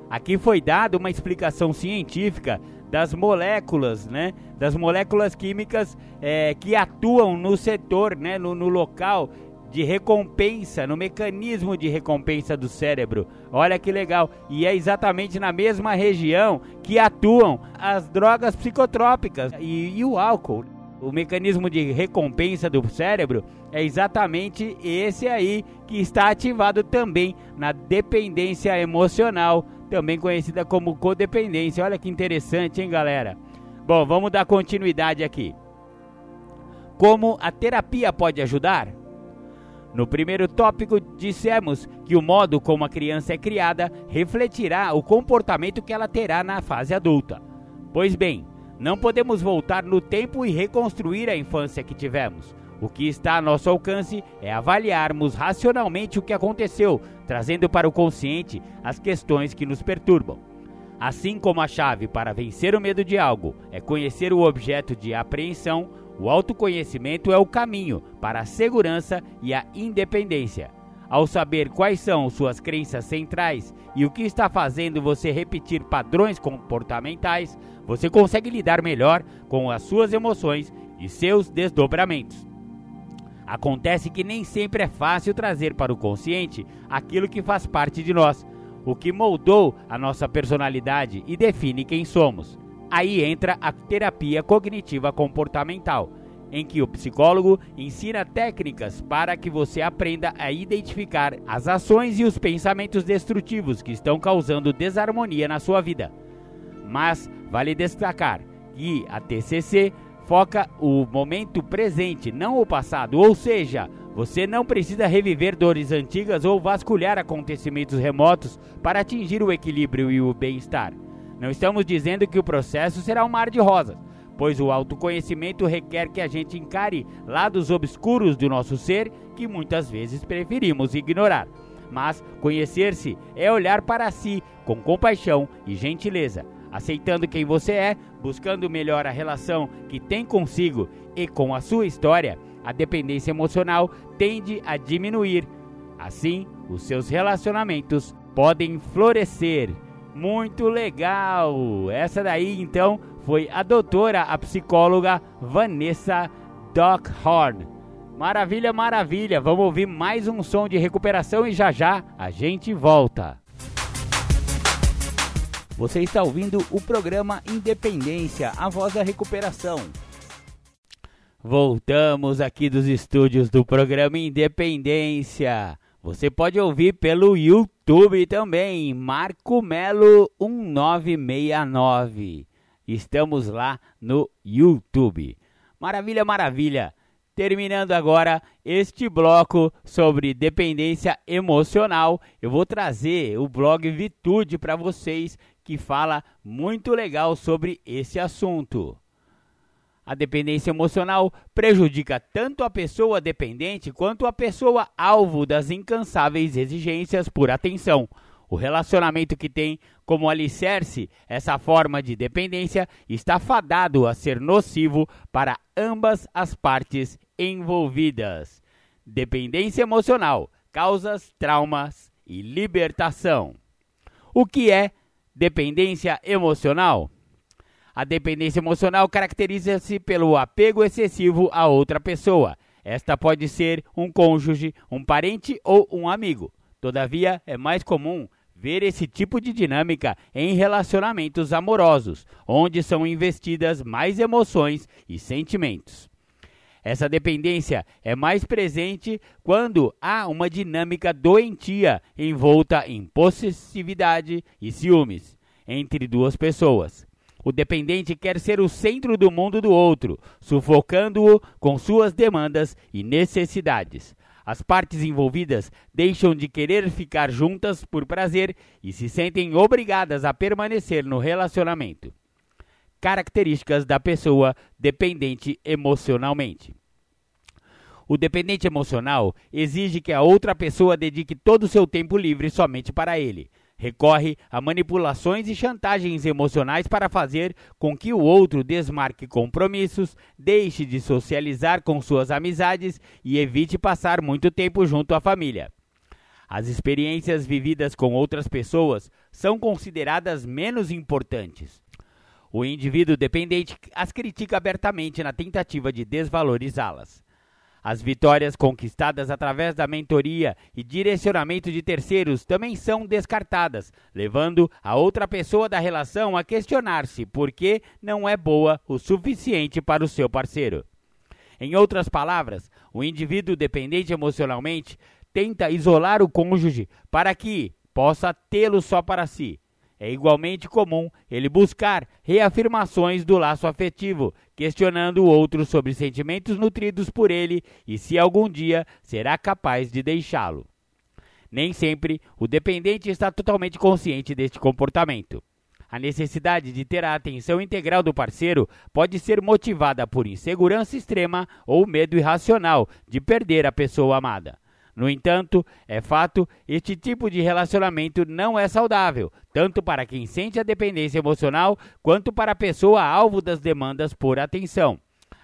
Aqui foi dada uma explicação científica das moléculas, né? Das moléculas químicas é, que atuam no setor, né? No, no local de recompensa, no mecanismo de recompensa do cérebro. Olha que legal. E é exatamente na mesma região que atuam as drogas psicotrópicas e, e o álcool. o mecanismo de recompensa do cérebro é exatamente esse aí que está ativado também na dependência emocional, também conhecida como codependência. Olha que interessante, hein, galera? Bom, vamos dar continuidade aqui. Como a terapia pode ajudar? No primeiro tópico, dissemos que o modo como a criança é criada refletirá o comportamento que ela terá na fase adulta. Pois bem, não podemos voltar no tempo e reconstruir a infância que tivemos. O que está a nosso alcance é avaliarmos racionalmente o que aconteceu, trazendo para o consciente as questões que nos perturbam. Assim como a chave para vencer o medo de algo é conhecer o objeto de apreensão, o autoconhecimento é o caminho para a segurança e a independência. Ao saber quais são suas crenças centrais e o que está fazendo você repetir padrões comportamentais, você consegue lidar melhor com as suas emoções e seus desdobramentos. Acontece que nem sempre é fácil trazer para o consciente aquilo que faz parte de nós, o que moldou a nossa personalidade e define quem somos. Aí entra a terapia cognitiva comportamental, em que o psicólogo ensina técnicas para que você aprenda a identificar as ações e os pensamentos destrutivos que estão causando desarmonia na sua vida. Mas Vale destacar que a TCC foca o momento presente, não o passado, ou seja, você não precisa reviver dores antigas ou vasculhar acontecimentos remotos para atingir o equilíbrio e o bem-estar. Não estamos dizendo que o processo será um mar de rosas, pois o autoconhecimento requer que a gente encare lados obscuros do nosso ser que muitas vezes preferimos ignorar. Mas conhecer-se é olhar para si com compaixão e gentileza aceitando quem você é, buscando melhor a relação que tem consigo e com a sua história, a dependência emocional tende a diminuir. Assim, os seus relacionamentos podem florescer. Muito legal! Essa daí então foi a doutora, a psicóloga Vanessa Dockhorn. Maravilha, maravilha! Vamos ouvir mais um som de recuperação e já já a gente volta. Você está ouvindo o programa Independência, a voz da recuperação. Voltamos aqui dos estúdios do programa Independência. Você pode ouvir pelo YouTube também, Marco Melo 1969. Estamos lá no YouTube. Maravilha, maravilha. Terminando agora este bloco sobre dependência emocional, eu vou trazer o blog Vitude para vocês que fala muito legal sobre esse assunto. A dependência emocional prejudica tanto a pessoa dependente quanto a pessoa alvo das incansáveis exigências por atenção. O relacionamento que tem como alicerce essa forma de dependência está fadado a ser nocivo para ambas as partes envolvidas. Dependência emocional, causas, traumas e libertação. O que é Dependência emocional. A dependência emocional caracteriza-se pelo apego excessivo a outra pessoa. Esta pode ser um cônjuge, um parente ou um amigo. Todavia, é mais comum ver esse tipo de dinâmica em relacionamentos amorosos, onde são investidas mais emoções e sentimentos. Essa dependência é mais presente quando há uma dinâmica doentia envolta em possessividade e ciúmes entre duas pessoas. O dependente quer ser o centro do mundo do outro, sufocando-o com suas demandas e necessidades. As partes envolvidas deixam de querer ficar juntas por prazer e se sentem obrigadas a permanecer no relacionamento características da pessoa dependente emocionalmente. O dependente emocional exige que a outra pessoa dedique todo o seu tempo livre somente para ele. Recorre a manipulações e chantagens emocionais para fazer com que o outro desmarque compromissos, deixe de socializar com suas amizades e evite passar muito tempo junto à família. As experiências vividas com outras pessoas são consideradas menos importantes. O indivíduo dependente as critica abertamente na tentativa de desvalorizá-las. As vitórias conquistadas através da mentoria e direcionamento de terceiros também são descartadas, levando a outra pessoa da relação a questionar-se por que não é boa o suficiente para o seu parceiro. Em outras palavras, o indivíduo dependente emocionalmente tenta isolar o cônjuge para que possa tê-lo só para si. É igualmente comum ele buscar reafirmações do laço afetivo, questionando o outro sobre sentimentos nutridos por ele e se algum dia será capaz de deixá-lo. Nem sempre o dependente está totalmente consciente deste comportamento. A necessidade de ter a atenção integral do parceiro pode ser motivada por insegurança extrema ou medo irracional de perder a pessoa amada. No entanto, é fato, este tipo de relacionamento não é saudável, tanto para quem sente a dependência emocional quanto para a pessoa alvo das demandas por atenção.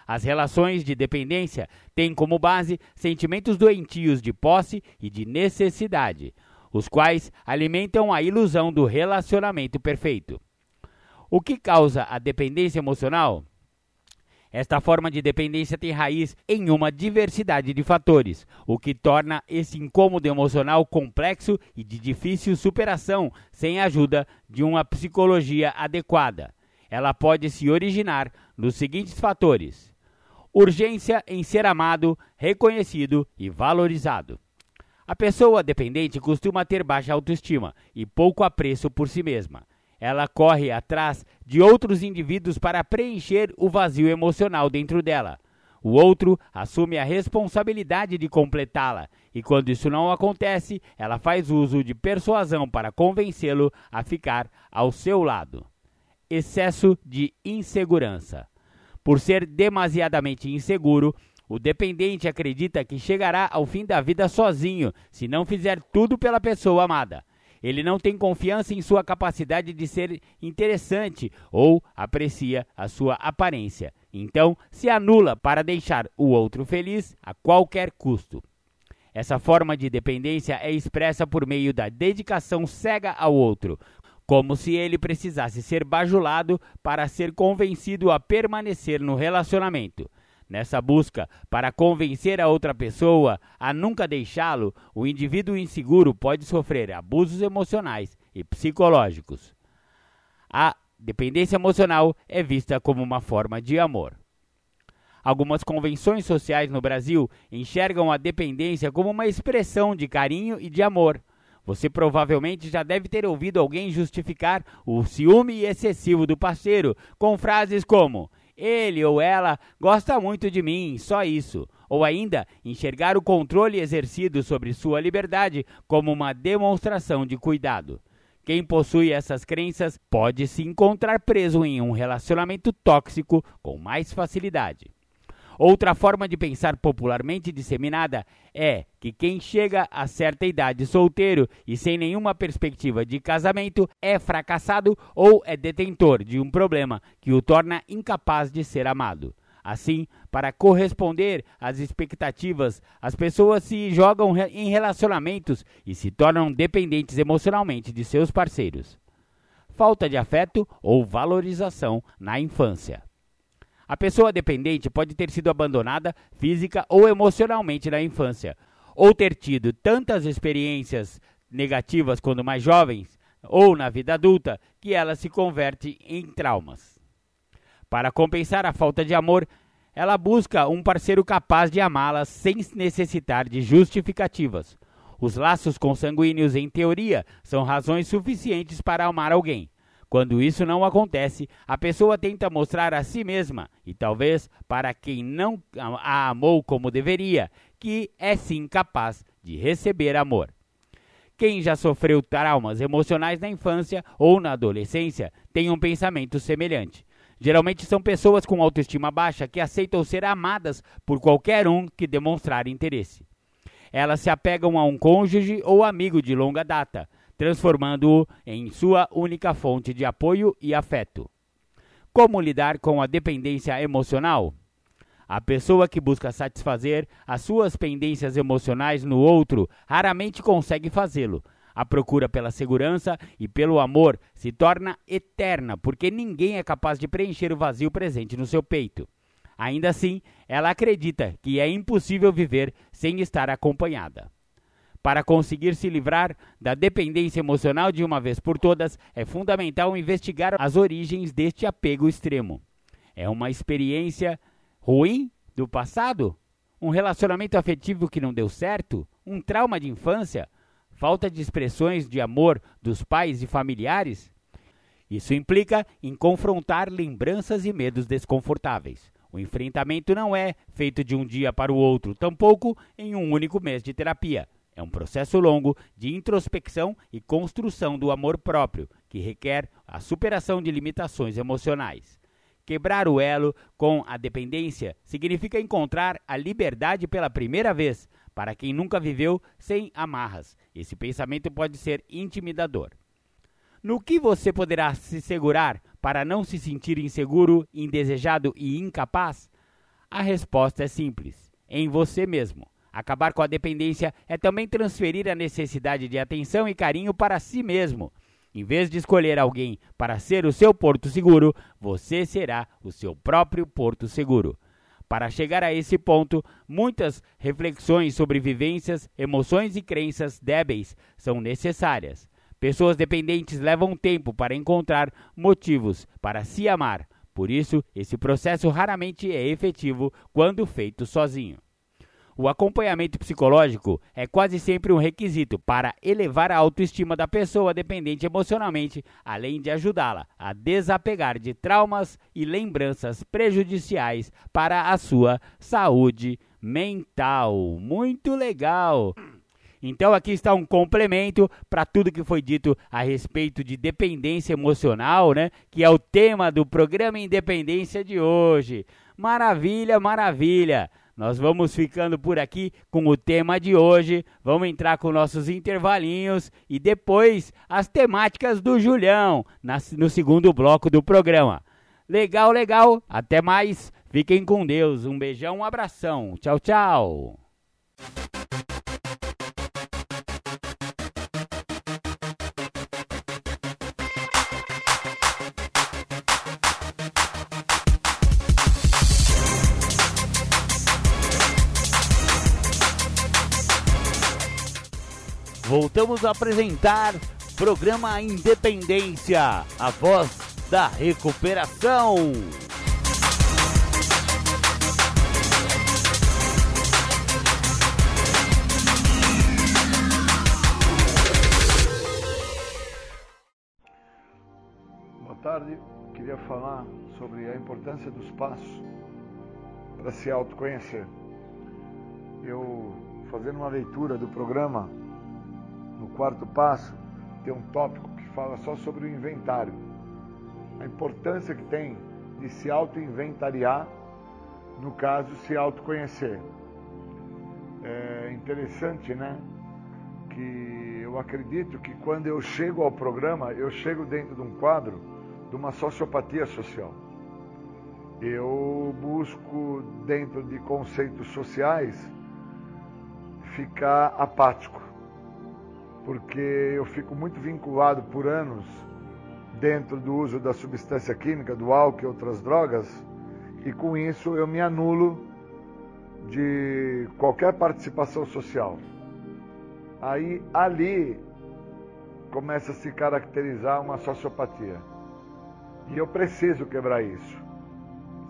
As relações de dependência têm como base sentimentos doentios de posse e de necessidade, os quais alimentam a ilusão do relacionamento perfeito. O que causa a dependência emocional? Esta forma de dependência tem raiz em uma diversidade de fatores, o que torna esse incômodo emocional complexo e de difícil superação sem a ajuda de uma psicologia adequada. Ela pode se originar nos seguintes fatores: urgência em ser amado, reconhecido e valorizado. A pessoa dependente costuma ter baixa autoestima e pouco apreço por si mesma. Ela corre atrás de outros indivíduos para preencher o vazio emocional dentro dela. O outro assume a responsabilidade de completá-la, e quando isso não acontece, ela faz uso de persuasão para convencê-lo a ficar ao seu lado. Excesso de insegurança. Por ser demasiadamente inseguro, o dependente acredita que chegará ao fim da vida sozinho se não fizer tudo pela pessoa amada. Ele não tem confiança em sua capacidade de ser interessante ou aprecia a sua aparência. Então, se anula para deixar o outro feliz a qualquer custo. Essa forma de dependência é expressa por meio da dedicação cega ao outro, como se ele precisasse ser bajulado para ser convencido a permanecer no relacionamento. Nessa busca para convencer a outra pessoa a nunca deixá-lo, o indivíduo inseguro pode sofrer abusos emocionais e psicológicos. A dependência emocional é vista como uma forma de amor. Algumas convenções sociais no Brasil enxergam a dependência como uma expressão de carinho e de amor. Você provavelmente já deve ter ouvido alguém justificar o ciúme excessivo do parceiro com frases como: ele ou ela gosta muito de mim, só isso. Ou ainda, enxergar o controle exercido sobre sua liberdade como uma demonstração de cuidado. Quem possui essas crenças pode se encontrar preso em um relacionamento tóxico com mais facilidade. Outra forma de pensar popularmente disseminada é que quem chega a certa idade solteiro e sem nenhuma perspectiva de casamento é fracassado ou é detentor de um problema que o torna incapaz de ser amado. Assim, para corresponder às expectativas, as pessoas se jogam em relacionamentos e se tornam dependentes emocionalmente de seus parceiros. Falta de afeto ou valorização na infância. A pessoa dependente pode ter sido abandonada física ou emocionalmente na infância, ou ter tido tantas experiências negativas quando mais jovens ou na vida adulta que ela se converte em traumas. Para compensar a falta de amor, ela busca um parceiro capaz de amá-la sem necessitar de justificativas. Os laços consanguíneos, em teoria, são razões suficientes para amar alguém. Quando isso não acontece, a pessoa tenta mostrar a si mesma, e talvez para quem não a amou como deveria, que é sim capaz de receber amor. Quem já sofreu traumas emocionais na infância ou na adolescência tem um pensamento semelhante. Geralmente são pessoas com autoestima baixa que aceitam ser amadas por qualquer um que demonstrar interesse. Elas se apegam a um cônjuge ou amigo de longa data, transformando-o em sua única fonte de apoio e afeto. Como lidar com a dependência emocional? A pessoa que busca satisfazer as suas pendências emocionais no outro raramente consegue fazê-lo. A procura pela segurança e pelo amor se torna eterna, porque ninguém é capaz de preencher o vazio presente no seu peito. Ainda assim, ela acredita que é impossível viver sem estar acompanhada. Para conseguir se livrar da dependência emocional de uma vez por todas, é fundamental investigar as origens deste apego extremo. É uma experiência ruim do passado? Um relacionamento afetivo que não deu certo? Um trauma de infância? Falta de expressões de amor dos pais e familiares? Isso implica em confrontar lembranças e medos desconfortáveis. O enfrentamento não é feito de um dia para o outro, tampouco em um único mês de terapia. É um processo longo de introspecção e construção do amor próprio, que requer a superação de limitações emocionais. Quebrar o elo com a dependência significa encontrar a liberdade pela primeira vez, para quem nunca viveu sem amarras. Esse pensamento pode ser intimidador. No que você poderá se segurar para não se sentir inseguro, indesejado e incapaz? A resposta é simples: em você mesmo. Acabar com a dependência é também transferir a necessidade de atenção e carinho para si mesmo. Em vez de escolher alguém para ser o seu porto seguro, você será o seu próprio porto seguro. Para chegar a esse ponto, muitas reflexões sobre vivências, emoções e crenças débeis são necessárias. Pessoas dependentes levam tempo para encontrar motivos para se amar, por isso, esse processo raramente é efetivo quando feito sozinho. O acompanhamento psicológico é quase sempre um requisito para elevar a autoestima da pessoa dependente emocionalmente, além de ajudá-la a desapegar de traumas e lembranças prejudiciais para a sua saúde mental. Muito legal! Então aqui está um complemento para tudo que foi dito a respeito de dependência emocional, né? Que é o tema do programa Independência de hoje. Maravilha, maravilha. Nós vamos ficando por aqui com o tema de hoje. Vamos entrar com nossos intervalinhos e depois as temáticas do Julião no segundo bloco do programa. Legal, legal. Até mais. Fiquem com Deus. Um beijão, um abração. Tchau, tchau. Voltamos a apresentar programa Independência, a voz da recuperação. Boa tarde, queria falar sobre a importância dos passos para se autoconhecer. Eu, fazendo uma leitura do programa, no quarto passo, tem um tópico que fala só sobre o inventário. A importância que tem de se auto-inventariar, no caso, se autoconhecer. É interessante, né? Que eu acredito que quando eu chego ao programa, eu chego dentro de um quadro de uma sociopatia social. Eu busco, dentro de conceitos sociais, ficar apático porque eu fico muito vinculado por anos dentro do uso da substância química, do álcool e outras drogas, e com isso eu me anulo de qualquer participação social. Aí ali começa a se caracterizar uma sociopatia. E eu preciso quebrar isso.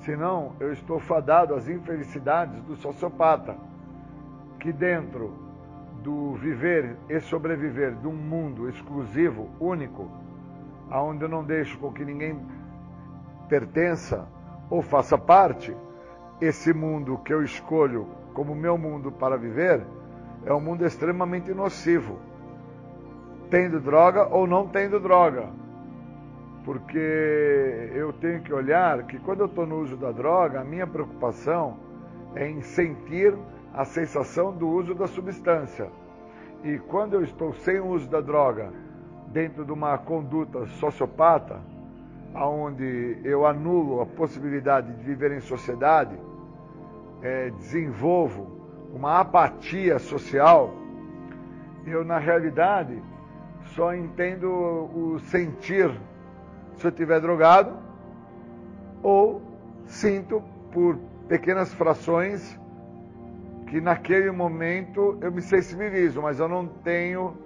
Senão eu estou fadado às infelicidades do sociopata, que dentro do viver e sobreviver de um mundo exclusivo, único, aonde eu não deixo com que ninguém pertença ou faça parte, esse mundo que eu escolho como meu mundo para viver é um mundo extremamente nocivo. Tendo droga ou não tendo droga. Porque eu tenho que olhar que quando eu estou no uso da droga, a minha preocupação é em sentir a sensação do uso da substância. E quando eu estou sem o uso da droga, dentro de uma conduta sociopata, onde eu anulo a possibilidade de viver em sociedade, é, desenvolvo uma apatia social, eu na realidade só entendo o sentir se eu estiver drogado ou sinto por pequenas frações que naquele momento eu me sensibilizo, mas eu não tenho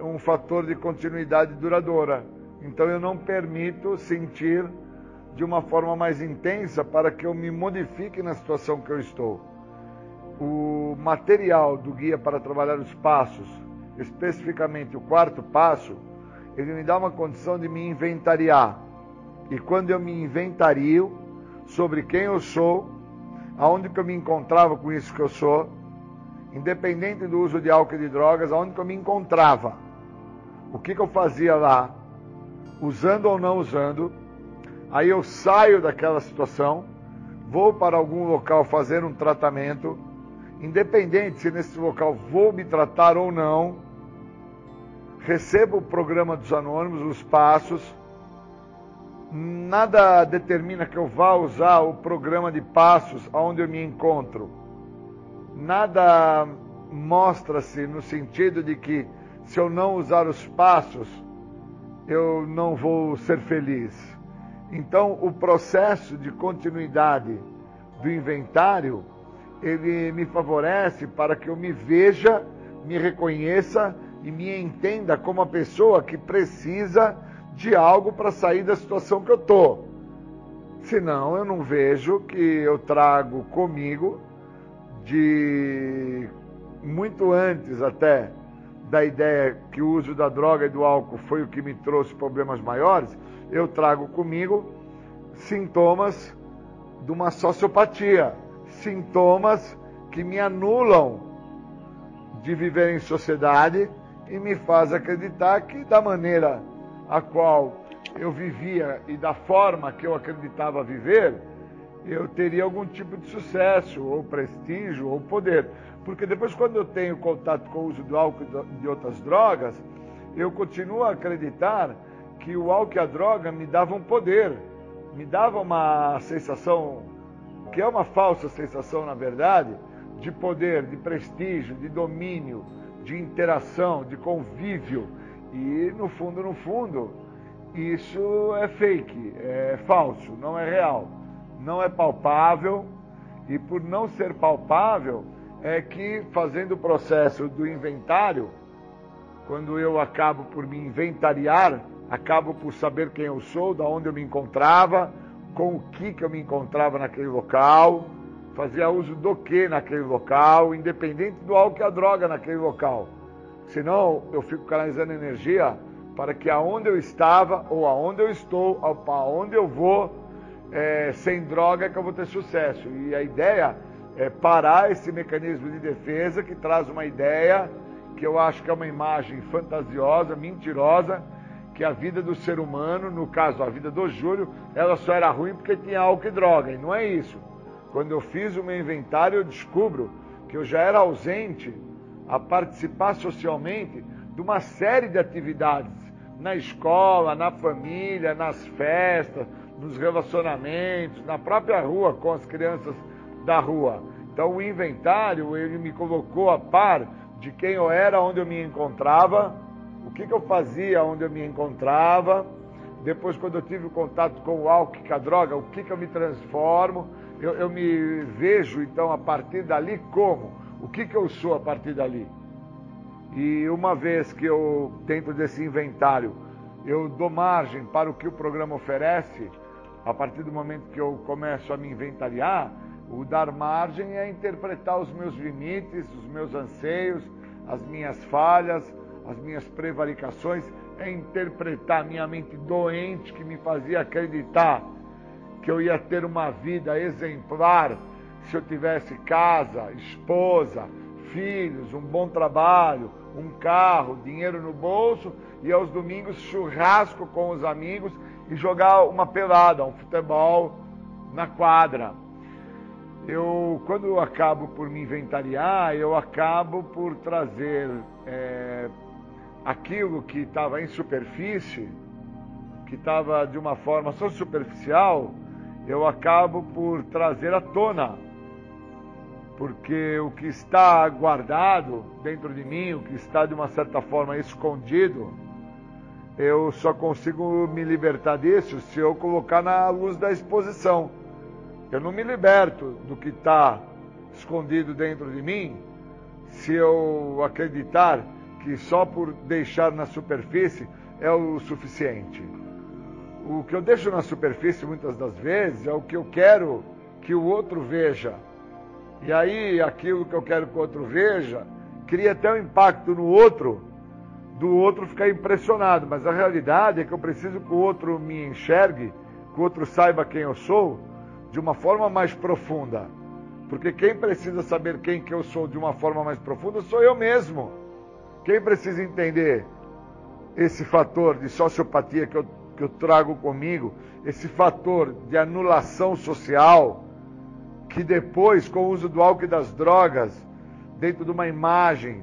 um fator de continuidade duradoura. Então eu não permito sentir de uma forma mais intensa para que eu me modifique na situação que eu estou. O material do guia para trabalhar os passos, especificamente o quarto passo, ele me dá uma condição de me inventariar. E quando eu me inventario sobre quem eu sou, aonde que eu me encontrava com isso que eu sou, independente do uso de álcool e de drogas, aonde que eu me encontrava, o que que eu fazia lá, usando ou não usando, Aí eu saio daquela situação, vou para algum local fazer um tratamento, independente se nesse local vou me tratar ou não, recebo o programa dos anônimos, os passos, nada determina que eu vá usar o programa de passos onde eu me encontro. Nada mostra-se no sentido de que se eu não usar os passos, eu não vou ser feliz. Então, o processo de continuidade do inventário, ele me favorece para que eu me veja, me reconheça e me entenda como a pessoa que precisa de algo para sair da situação que eu estou. Senão, eu não vejo que eu trago comigo, de muito antes até da ideia que o uso da droga e do álcool foi o que me trouxe problemas maiores, eu trago comigo sintomas de uma sociopatia, sintomas que me anulam de viver em sociedade e me faz acreditar que da maneira a qual eu vivia e da forma que eu acreditava viver, eu teria algum tipo de sucesso, ou prestígio, ou poder. Porque depois, quando eu tenho contato com o uso do álcool e de outras drogas, eu continuo a acreditar que o álcool e a droga me davam poder, me dava uma sensação, que é uma falsa sensação na verdade, de poder, de prestígio, de domínio, de interação, de convívio. E no fundo, no fundo, isso é fake, é falso, não é real, não é palpável. E por não ser palpável, é que fazendo o processo do inventário, quando eu acabo por me inventariar, acabo por saber quem eu sou, da onde eu me encontrava, com o que, que eu me encontrava naquele local, fazia uso do que naquele local, independente do álcool e a droga naquele local. Senão eu fico canalizando energia para que aonde eu estava, ou aonde eu estou, ou aonde eu vou, é, sem droga é que eu vou ter sucesso. E a ideia é parar esse mecanismo de defesa que traz uma ideia que eu acho que é uma imagem fantasiosa, mentirosa, que a vida do ser humano, no caso a vida do Júlio, ela só era ruim porque tinha álcool e droga, e não é isso. Quando eu fiz o meu inventário, eu descubro que eu já era ausente a participar socialmente de uma série de atividades, na escola, na família, nas festas, nos relacionamentos, na própria rua com as crianças da rua. Então o inventário, ele me colocou a par de quem eu era, onde eu me encontrava, o que, que eu fazia onde eu me encontrava, depois quando eu tive o contato com o álcool com a droga, o que, que eu me transformo, eu, eu me vejo então a partir dali como? O que, que eu sou a partir dali? E uma vez que eu, dentro desse inventário, eu dou margem para o que o programa oferece, a partir do momento que eu começo a me inventariar, o dar margem é interpretar os meus limites, os meus anseios, as minhas falhas, as minhas prevaricações, é interpretar minha mente doente que me fazia acreditar que eu ia ter uma vida exemplar se eu tivesse casa, esposa, filhos, um bom trabalho, um carro, dinheiro no bolso e aos domingos churrasco com os amigos e jogar uma pelada, um futebol na quadra. Eu, quando eu acabo por me inventariar, eu acabo por trazer é, aquilo que estava em superfície, que estava de uma forma só superficial, eu acabo por trazer à tona. Porque o que está guardado dentro de mim, o que está de uma certa forma escondido, eu só consigo me libertar disso se eu colocar na luz da exposição. Eu não me liberto do que está escondido dentro de mim se eu acreditar que só por deixar na superfície é o suficiente. o que eu deixo na superfície muitas das vezes é o que eu quero que o outro veja. E aí aquilo que eu quero que o outro veja cria até um impacto no outro, do outro ficar impressionado. Mas a realidade é que eu preciso que o outro me enxergue, que o outro saiba quem eu sou, de uma forma mais profunda. Porque quem precisa saber quem que eu sou de uma forma mais profunda sou eu mesmo. Quem precisa entender esse fator de sociopatia que eu, que eu trago comigo, esse fator de anulação social, que depois, com o uso do álcool e das drogas, dentro de uma imagem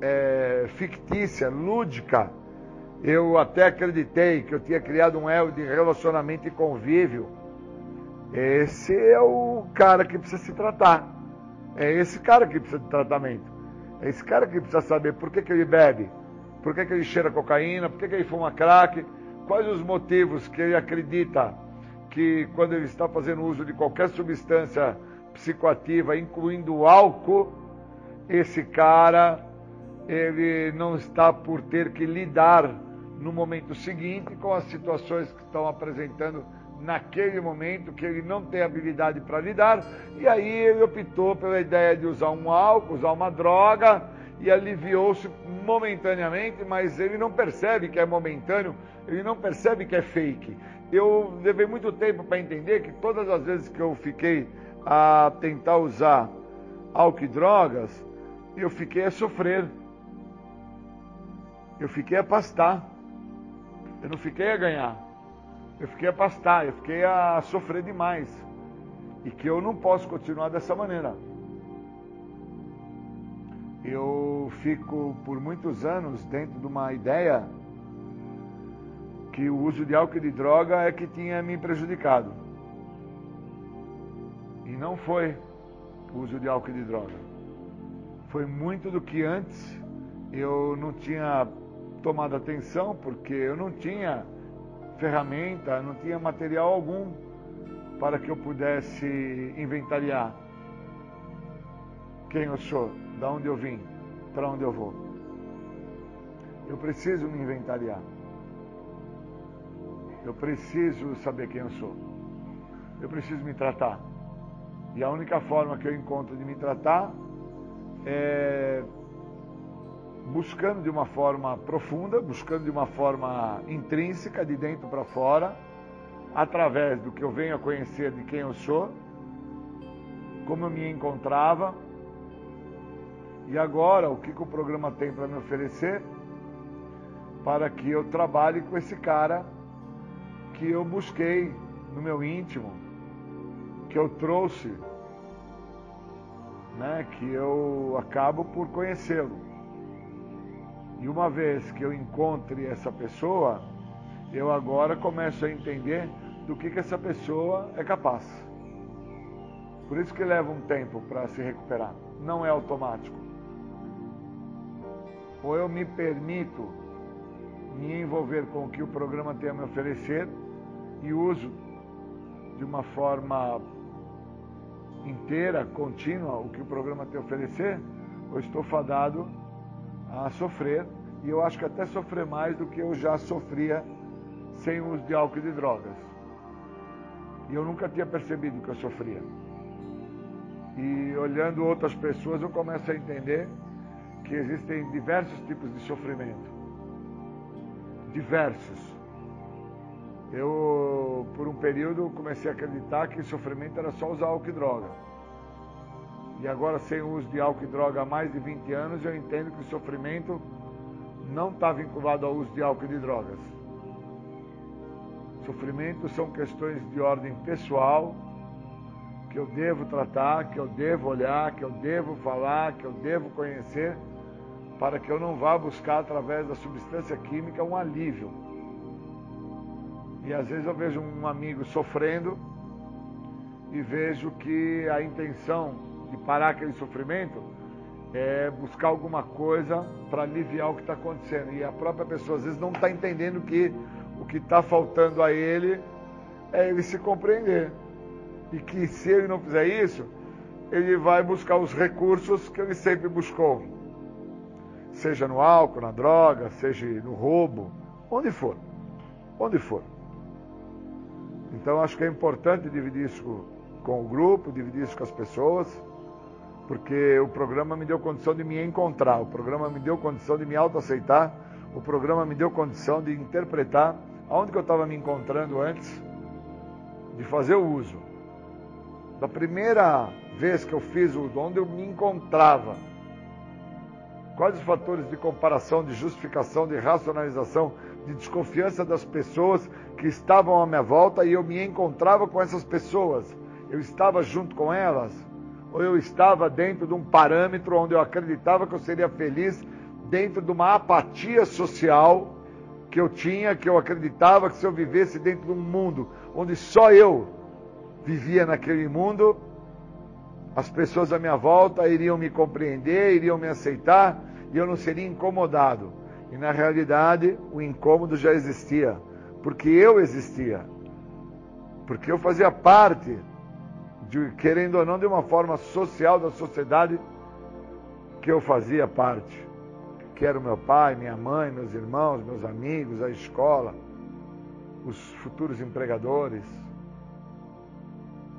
é, fictícia, lúdica, eu até acreditei que eu tinha criado um elo de relacionamento e convívio. Esse é o cara que precisa se tratar. É esse cara que precisa de tratamento. É esse cara que precisa saber por que, que ele bebe, por que, que ele cheira cocaína, por que, que ele fuma crack, quais os motivos que ele acredita que quando ele está fazendo uso de qualquer substância psicoativa, incluindo álcool, esse cara ele não está por ter que lidar no momento seguinte com as situações que estão apresentando naquele momento que ele não tem habilidade para lidar, e aí ele optou pela ideia de usar um álcool, usar uma droga, e aliviou-se momentaneamente, mas ele não percebe que é momentâneo, ele não percebe que é fake. Eu levei muito tempo para entender que todas as vezes que eu fiquei a tentar usar álcool e drogas, eu fiquei a sofrer. Eu fiquei a pastar. Eu não fiquei a ganhar. Eu fiquei a pastar, eu fiquei a sofrer demais. E que eu não posso continuar dessa maneira. Eu fico por muitos anos dentro de uma ideia que o uso de álcool e de droga é que tinha me prejudicado. E não foi o uso de álcool e de droga. Foi muito do que antes eu não tinha tomado atenção, porque eu não tinha ferramenta, não tinha material algum para que eu pudesse inventariar quem eu sou, de onde eu vim, para onde eu vou. Eu preciso me inventariar. Eu preciso saber quem eu sou. Eu preciso me tratar. E a única forma que eu encontro de me tratar é buscando de uma forma profunda, buscando de uma forma intrínseca, de dentro para fora, através do que eu venho a conhecer de quem eu sou, como eu me encontrava, e agora o que, que o programa tem para me oferecer para que eu trabalhe com esse cara que eu busquei no meu íntimo, que eu trouxe, né, que eu acabo por conhecê-lo. E uma vez que eu encontre essa pessoa, eu agora começo a entender do que, que essa pessoa é capaz. Por isso que leva um tempo para se recuperar. Não é automático. Ou eu me permito me envolver com o que o programa tem a me oferecer e uso de uma forma inteira, contínua, o que o programa tem a oferecer, ou estou fadado a sofrer, e eu acho que até sofrer mais do que eu já sofria sem o uso de álcool e de drogas. E eu nunca tinha percebido que eu sofria. E olhando outras pessoas, eu começo a entender que existem diversos tipos de sofrimento. Diversos. Eu, por um período, comecei a acreditar que sofrimento era só usar álcool e droga. E agora, sem o uso de álcool e droga há mais de 20 anos, eu entendo que o sofrimento não está vinculado ao uso de álcool e de drogas. Sofrimento são questões de ordem pessoal que eu devo tratar, que eu devo olhar, que eu devo falar, que eu devo conhecer, para que eu não vá buscar através da substância química um alívio. E às vezes eu vejo um amigo sofrendo e vejo que a intenção de parar aquele sofrimento é buscar alguma coisa para aliviar o que está acontecendo. E a própria pessoa às vezes não está entendendo que o que está faltando a ele é ele se compreender. E que se ele não fizer isso, ele vai buscar os recursos que ele sempre buscou. Seja no álcool, na droga, seja no roubo, onde for. Onde for. Então acho que é importante dividir isso com o grupo, dividir isso com as pessoas, porque o programa me deu condição de me encontrar, o programa me deu condição de me autoaceitar, o programa me deu condição de interpretar aonde que eu estava me encontrando antes de fazer o uso. Da primeira vez que eu fiz o uso, onde eu me encontrava, quais os fatores de comparação, de justificação, de racionalização, de desconfiança das pessoas que estavam à minha volta e eu me encontrava com essas pessoas. Eu estava junto com elas, ou eu estava dentro de um parâmetro onde eu acreditava que eu seria feliz dentro de uma apatia social que eu tinha, que eu acreditava que se eu vivesse dentro de um mundo onde só eu vivia naquele mundo, as pessoas à minha volta iriam me compreender, iriam me aceitar e eu não seria incomodado. E na realidade, o incômodo já existia, porque eu existia. Porque eu fazia parte, de, querendo ou não, de uma forma social da sociedade que eu fazia parte. Que era o meu pai, minha mãe, meus irmãos, meus amigos, a escola, os futuros empregadores.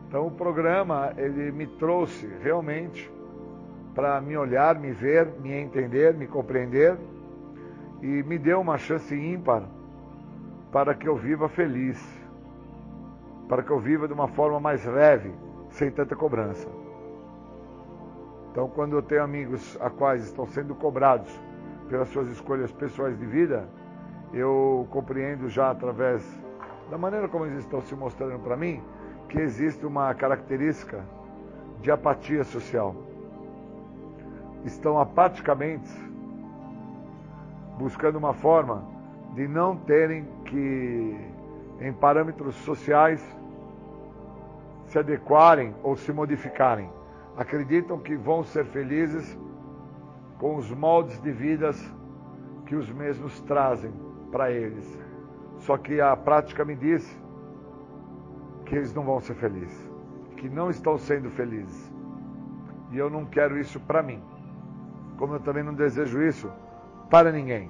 Então o programa ele me trouxe realmente para me olhar, me ver, me entender, me compreender e me deu uma chance ímpar para que eu viva feliz, para que eu viva de uma forma mais leve, sem tanta cobrança. Então, quando eu tenho amigos a quais estão sendo cobrados pelas suas escolhas pessoais de vida, eu compreendo já através da maneira como eles estão se mostrando para mim que existe uma característica de apatia social. Estão apaticamente buscando uma forma de não terem que, em parâmetros sociais, se adequarem ou se modificarem. Acreditam que vão ser felizes com os moldes de vidas que os mesmos trazem para eles. Só que a prática me diz que eles não vão ser felizes, que não estão sendo felizes. E eu não quero isso para mim. Como eu também não desejo isso para ninguém,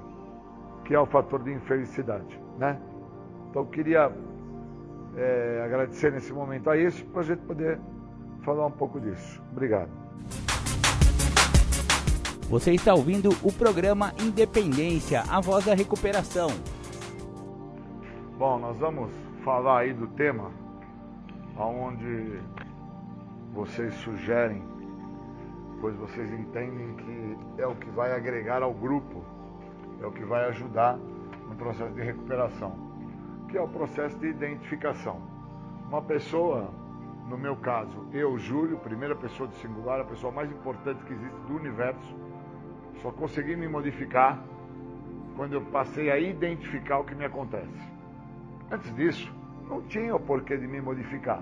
que é o fator de infelicidade, né? Então eu queria é, agradecer nesse momento a isso para a gente poder falar um pouco disso. Obrigado. Você está ouvindo o programa Independência, a voz da recuperação. Bom, nós vamos falar aí do tema aonde vocês sugerem pois vocês entendem que é o que vai agregar ao grupo, é o que vai ajudar no processo de recuperação, que é o processo de identificação. Uma pessoa, no meu caso, eu, Júlio, primeira pessoa de singular, a pessoa mais importante que existe do universo, só consegui me modificar quando eu passei a identificar o que me acontece. Antes disso, não tinha o porquê de me modificar.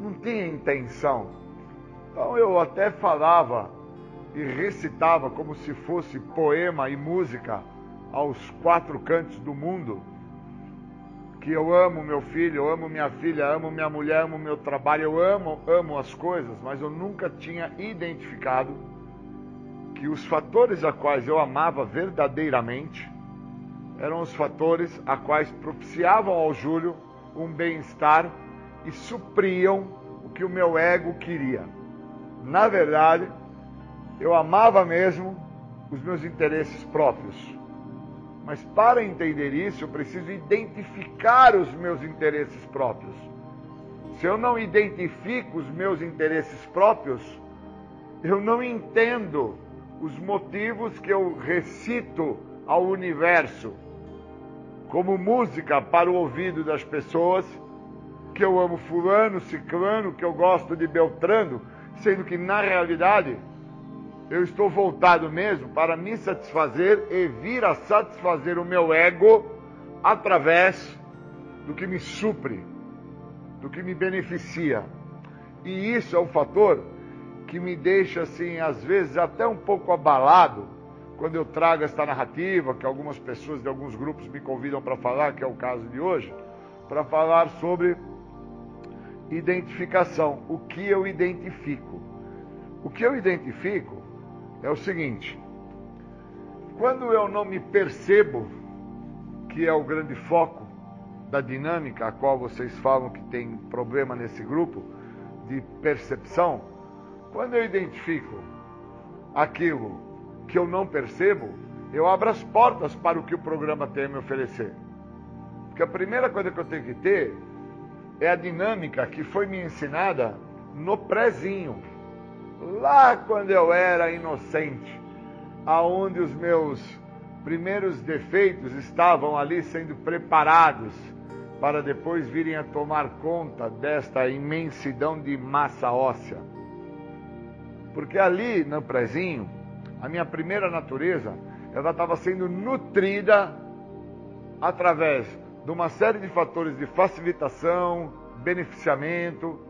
Não tinha intenção então eu até falava e recitava como se fosse poema e música aos quatro cantos do mundo. Que eu amo meu filho, eu amo minha filha, amo minha mulher, amo meu trabalho, eu amo, amo as coisas, mas eu nunca tinha identificado que os fatores a quais eu amava verdadeiramente eram os fatores a quais propiciavam ao Júlio um bem-estar e supriam o que o meu ego queria na verdade, eu amava mesmo os meus interesses próprios. Mas para entender isso, eu preciso identificar os meus interesses próprios. Se eu não identifico os meus interesses próprios, eu não entendo os motivos que eu recito ao universo como música para o ouvido das pessoas, que eu amo fulano, ciclano, que eu gosto de Beltrano, sendo que na realidade eu estou voltado mesmo para me satisfazer e vir a satisfazer o meu ego através do que me supre, do que me beneficia. E isso é o fator que me deixa assim, às vezes até um pouco abalado quando eu trago esta narrativa que algumas pessoas de alguns grupos me convidam para falar, que é o caso de hoje, para falar sobre identificação. O que eu identifico? O que eu identifico é o seguinte: quando eu não me percebo, que é o grande foco da dinâmica a qual vocês falam que tem problema nesse grupo de percepção, quando eu identifico aquilo que eu não percebo, eu abro as portas para o que o programa tem a me oferecer. Porque a primeira coisa que eu tenho que ter é a dinâmica que foi me ensinada no prézinho, lá quando eu era inocente, aonde os meus primeiros defeitos estavam ali sendo preparados para depois virem a tomar conta desta imensidão de massa óssea. Porque ali no prézinho, a minha primeira natureza, ela estava sendo nutrida através de uma série de fatores de facilitação, beneficiamento,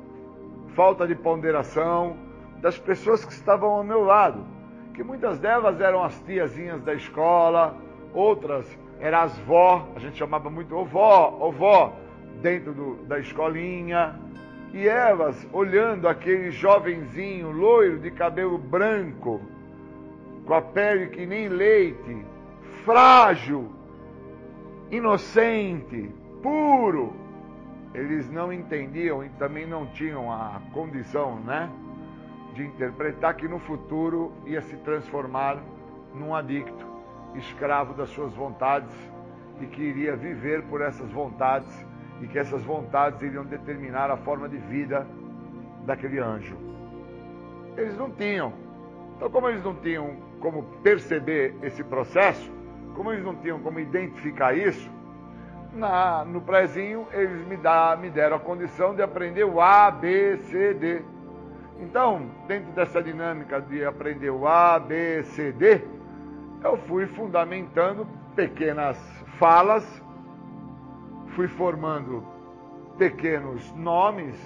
falta de ponderação das pessoas que estavam ao meu lado, que muitas delas eram as tiazinhas da escola, outras eram as vó, a gente chamava muito ovó, ovó, dentro do, da escolinha, e elas olhando aquele jovenzinho loiro de cabelo branco, com a pele que nem leite, frágil, inocente, puro. Eles não entendiam e também não tinham a condição, né, de interpretar que no futuro ia se transformar num adicto, escravo das suas vontades e que iria viver por essas vontades e que essas vontades iriam determinar a forma de vida daquele anjo. Eles não tinham. Então, como eles não tinham como perceber esse processo, como eles não tinham como identificar isso, na, no prézinho eles me, dá, me deram a condição de aprender o A, B, C, D. Então, dentro dessa dinâmica de aprender o A, B, C, D, eu fui fundamentando pequenas falas, fui formando pequenos nomes,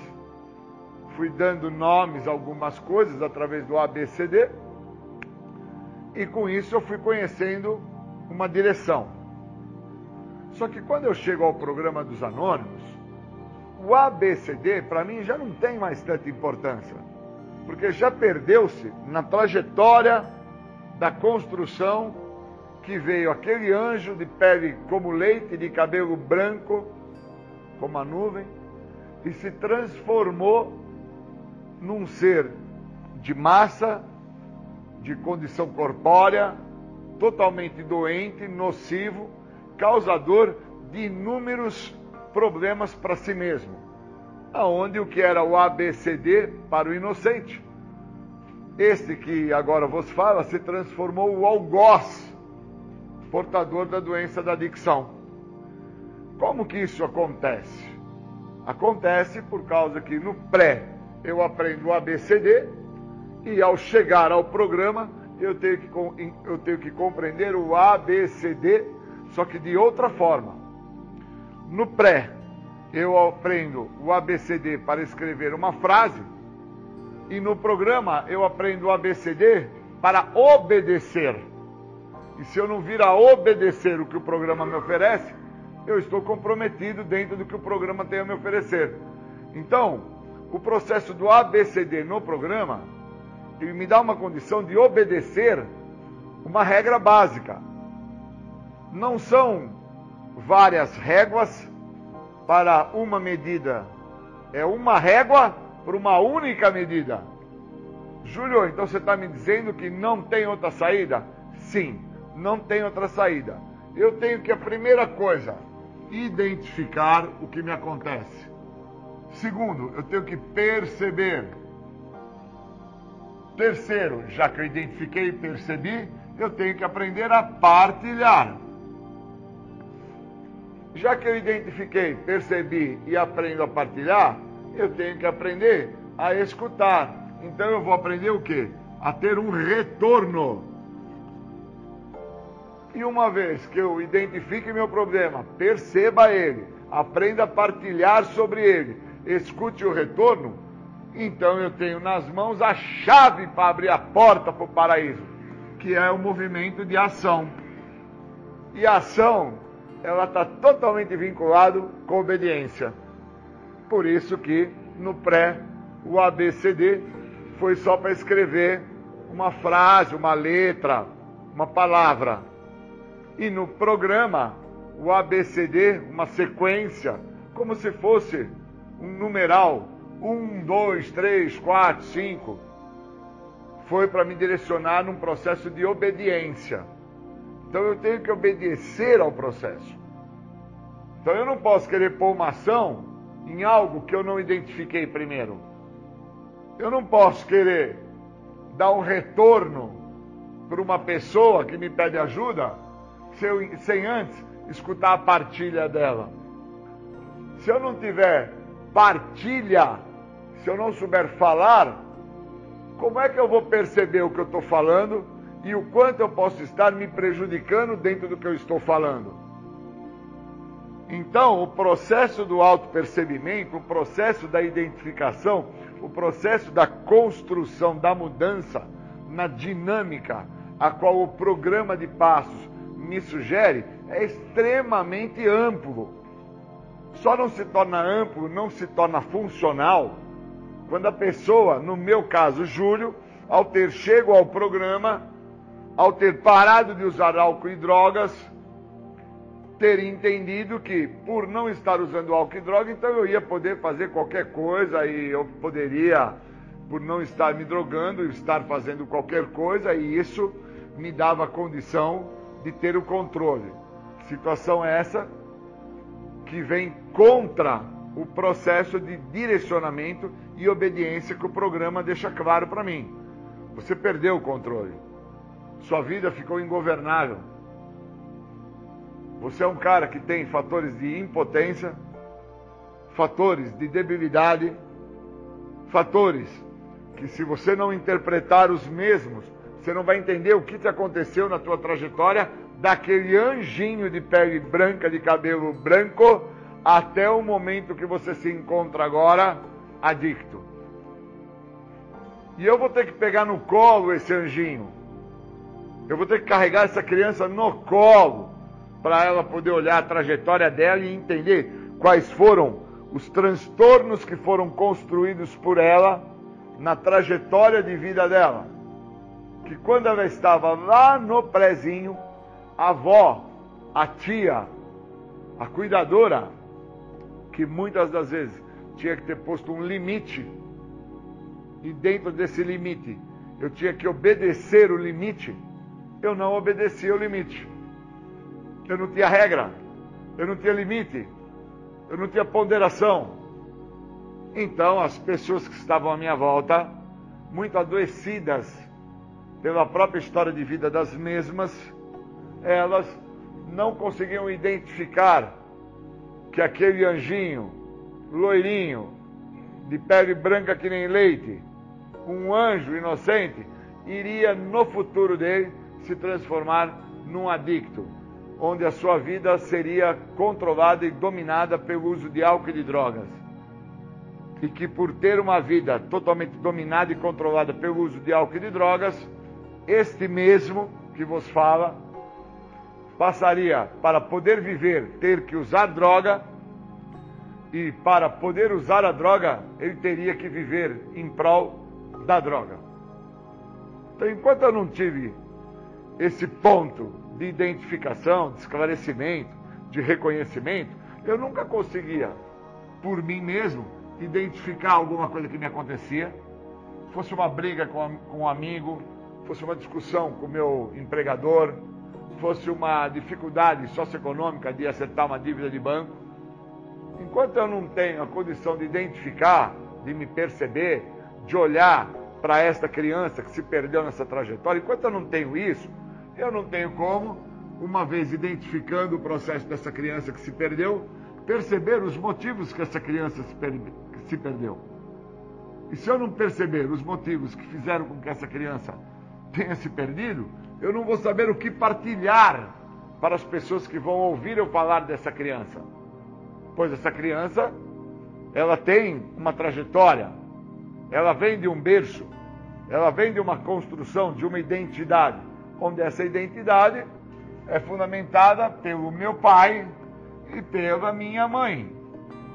fui dando nomes a algumas coisas através do A, B, C, D, e com isso eu fui conhecendo uma direção. Só que quando eu chego ao programa dos anônimos, o ABCD para mim já não tem mais tanta importância, porque já perdeu-se na trajetória da construção que veio aquele anjo de pele como leite, de cabelo branco, como a nuvem, e se transformou num ser de massa, de condição corpórea, totalmente doente, nocivo, causador de inúmeros problemas para si mesmo. Aonde o que era o ABCD para o inocente, este que agora vos fala, se transformou o algoz, portador da doença da adicção. Como que isso acontece? Acontece por causa que no pré eu aprendo o ABCD e ao chegar ao programa eu tenho que, eu tenho que compreender o ABCD só que de outra forma. No pré, eu aprendo o ABCD para escrever uma frase, e no programa eu aprendo o ABCD para obedecer. E se eu não vir a obedecer o que o programa me oferece, eu estou comprometido dentro do que o programa tem a me oferecer. Então, o processo do ABCD no programa, ele me dá uma condição de obedecer uma regra básica não são várias réguas para uma medida, é uma régua para uma única medida. Júlio, então você está me dizendo que não tem outra saída? Sim, não tem outra saída. Eu tenho que, a primeira coisa, identificar o que me acontece. Segundo, eu tenho que perceber. Terceiro, já que eu identifiquei e percebi, eu tenho que aprender a partilhar. Já que eu identifiquei, percebi e aprendo a partilhar, eu tenho que aprender a escutar. Então eu vou aprender o quê? A ter um retorno. E uma vez que eu identifique meu problema, perceba ele, aprenda a partilhar sobre ele, escute o retorno, então eu tenho nas mãos a chave para abrir a porta para o paraíso, que é o movimento de ação. E a ação ela está totalmente vinculado com obediência. Por isso que no pré o ABCD foi só para escrever uma frase, uma letra, uma palavra. E no programa o ABCD, uma sequência, como se fosse um numeral, um, dois, três, quatro, cinco, foi para me direcionar num processo de obediência. Então eu tenho que obedecer ao processo. Então eu não posso querer pôr uma ação em algo que eu não identifiquei primeiro. Eu não posso querer dar um retorno para uma pessoa que me pede ajuda sem, sem antes escutar a partilha dela. Se eu não tiver partilha, se eu não souber falar, como é que eu vou perceber o que eu estou falando e o quanto eu posso estar me prejudicando dentro do que eu estou falando? Então, o processo do autopercebimento, o processo da identificação, o processo da construção da mudança na dinâmica a qual o programa de passos me sugere é extremamente amplo. Só não se torna amplo, não se torna funcional quando a pessoa, no meu caso, Júlio, ao ter chego ao programa, ao ter parado de usar álcool e drogas, ter entendido que por não estar usando álcool e droga, então eu ia poder fazer qualquer coisa e eu poderia, por não estar me drogando, estar fazendo qualquer coisa e isso me dava a condição de ter o controle. Situação essa que vem contra o processo de direcionamento e obediência que o programa deixa claro para mim. Você perdeu o controle. Sua vida ficou ingovernável. Você é um cara que tem fatores de impotência, fatores de debilidade, fatores que se você não interpretar os mesmos, você não vai entender o que te aconteceu na tua trajetória daquele anjinho de pele branca, de cabelo branco, até o momento que você se encontra agora adicto. E eu vou ter que pegar no colo esse anjinho. Eu vou ter que carregar essa criança no colo para ela poder olhar a trajetória dela e entender quais foram os transtornos que foram construídos por ela na trajetória de vida dela. Que quando ela estava lá no prezinho, a avó, a tia, a cuidadora, que muitas das vezes tinha que ter posto um limite, e dentro desse limite eu tinha que obedecer o limite, eu não obedecia o limite. Eu não tinha regra, eu não tinha limite, eu não tinha ponderação. Então as pessoas que estavam à minha volta, muito adoecidas pela própria história de vida das mesmas, elas não conseguiam identificar que aquele anjinho, loirinho, de pele branca que nem leite, um anjo inocente, iria no futuro dele se transformar num adicto, onde a sua vida seria controlada e dominada pelo uso de álcool e de drogas. E que por ter uma vida totalmente dominada e controlada pelo uso de álcool e de drogas, este mesmo que vos fala passaria para poder viver ter que usar droga e para poder usar a droga ele teria que viver em prol da droga. Então, enquanto eu não tive esse ponto de identificação, de esclarecimento, de reconhecimento, eu nunca conseguia, por mim mesmo, identificar alguma coisa que me acontecia, fosse uma briga com, com um amigo, fosse uma discussão com o meu empregador, fosse uma dificuldade socioeconômica de acertar uma dívida de banco, enquanto eu não tenho a condição de identificar, de me perceber, de olhar para esta criança que se perdeu nessa trajetória, enquanto eu não tenho isso, eu não tenho como, uma vez identificando o processo dessa criança que se perdeu, perceber os motivos que essa criança se, se perdeu. E se eu não perceber os motivos que fizeram com que essa criança tenha se perdido, eu não vou saber o que partilhar para as pessoas que vão ouvir eu falar dessa criança. Pois essa criança, ela tem uma trajetória, ela vem de um berço, ela vem de uma construção, de uma identidade, onde essa identidade é fundamentada pelo meu pai e pela minha mãe.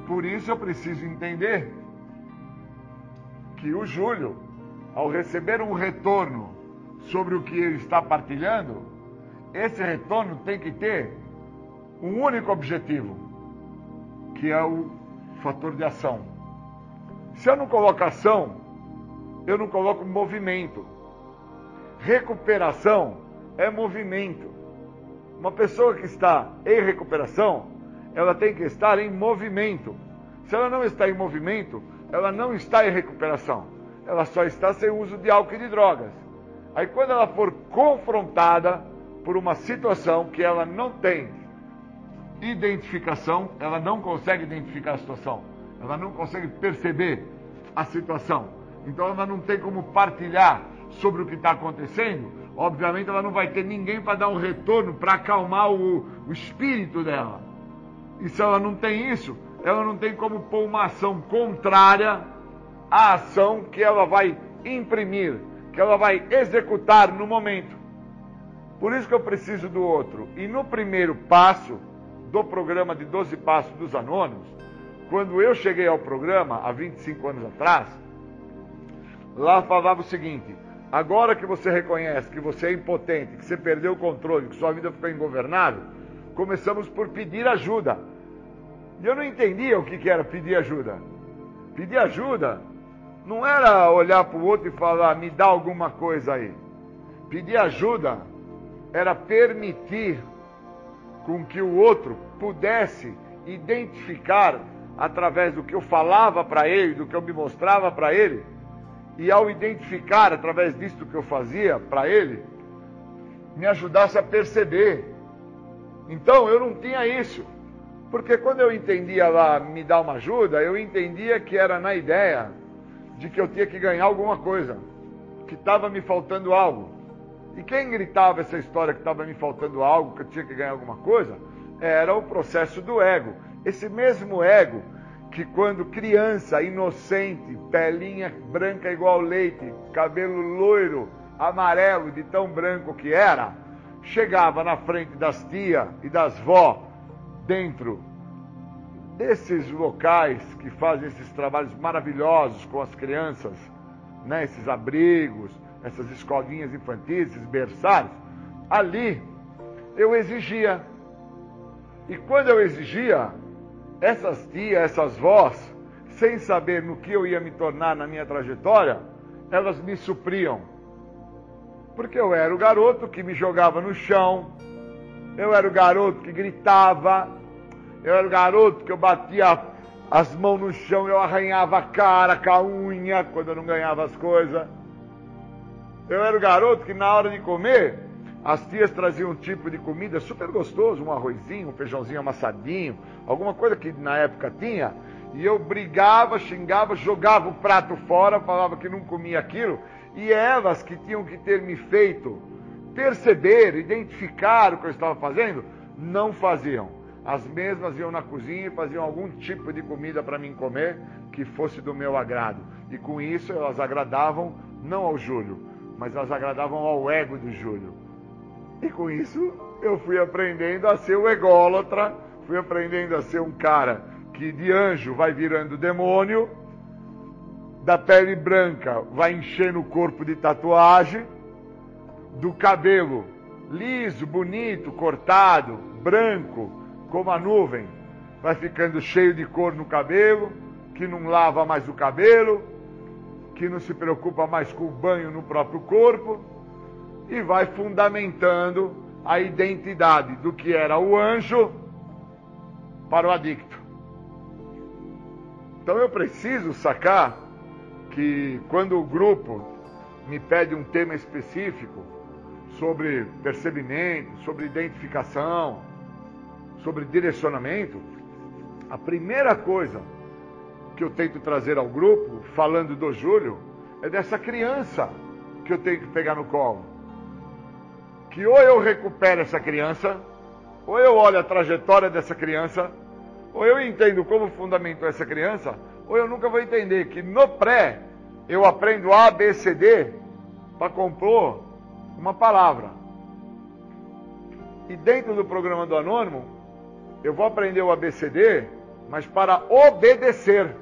Por isso eu preciso entender que o Júlio, ao receber um retorno sobre o que ele está partilhando, esse retorno tem que ter um único objetivo, que é o fator de ação. Se eu não coloco ação, eu não coloco movimento. Recuperação é movimento. Uma pessoa que está em recuperação, ela tem que estar em movimento. Se ela não está em movimento, ela não está em recuperação. Ela só está sem uso de álcool e de drogas. Aí quando ela for confrontada por uma situação que ela não tem identificação, ela não consegue identificar a situação, ela não consegue perceber a situação. Então ela não tem como partilhar sobre o que está acontecendo. Obviamente ela não vai ter ninguém para dar um retorno, para acalmar o, o espírito dela. E se ela não tem isso, ela não tem como pôr uma ação contrária à ação que ela vai imprimir, que ela vai executar no momento. Por isso que eu preciso do outro. E no primeiro passo do programa de 12 Passos dos Anônimos, quando eu cheguei ao programa, há 25 anos atrás, lá falava o seguinte: agora que você reconhece que você é impotente, que você perdeu o controle, que sua vida ficou ingovernável, começamos por pedir ajuda. E eu não entendia o que era pedir ajuda. Pedir ajuda não era olhar para o outro e falar, me dá alguma coisa aí. Pedir ajuda era permitir com que o outro pudesse identificar através do que eu falava para ele, do que eu me mostrava para ele, e ao identificar através disso que eu fazia para ele, me ajudasse a perceber. Então eu não tinha isso. Porque quando eu entendia lá me dar uma ajuda, eu entendia que era na ideia de que eu tinha que ganhar alguma coisa, que estava me faltando algo. E quem gritava essa história que estava me faltando algo, que eu tinha que ganhar alguma coisa, era o processo do ego. Esse mesmo ego que quando criança, inocente, pelinha branca igual leite, cabelo loiro, amarelo de tão branco que era, chegava na frente das tia e das vó dentro desses locais que fazem esses trabalhos maravilhosos com as crianças, né, esses abrigos, essas escolinhas infantis, esses berçários, ali eu exigia. E quando eu exigia, essas tias, essas vós, sem saber no que eu ia me tornar na minha trajetória, elas me supriam. Porque eu era o garoto que me jogava no chão, eu era o garoto que gritava, eu era o garoto que eu batia as mãos no chão, eu arranhava a cara com a unha quando eu não ganhava as coisas. Eu era o garoto que na hora de comer, as tias traziam um tipo de comida super gostoso, um arrozinho, um feijãozinho amassadinho, alguma coisa que na época tinha, e eu brigava, xingava, jogava o prato fora, falava que não comia aquilo, e elas que tinham que ter me feito perceber, identificar o que eu estava fazendo, não faziam. As mesmas iam na cozinha e faziam algum tipo de comida para mim comer que fosse do meu agrado. E com isso elas agradavam não ao Júlio, mas elas agradavam ao ego do Júlio. E com isso eu fui aprendendo a ser o ególatra, fui aprendendo a ser um cara que de anjo vai virando demônio, da pele branca vai enchendo o corpo de tatuagem do cabelo liso, bonito, cortado, branco, como a nuvem, vai ficando cheio de cor no cabelo, que não lava mais o cabelo, que não se preocupa mais com o banho no próprio corpo, e vai fundamentando a identidade do que era o anjo para o adicto. Então eu preciso sacar que quando o grupo me pede um tema específico, sobre percebimento, sobre identificação, sobre direcionamento, a primeira coisa que eu tento trazer ao grupo, falando do Júlio, é dessa criança que eu tenho que pegar no colo. Que ou eu recupero essa criança, ou eu olho a trajetória dessa criança, ou eu entendo como fundamentou essa criança, ou eu nunca vou entender que no pré eu aprendo A, B, C, D para compor uma palavra. E dentro do programa do Anônimo, eu vou aprender o ABCD, mas para obedecer.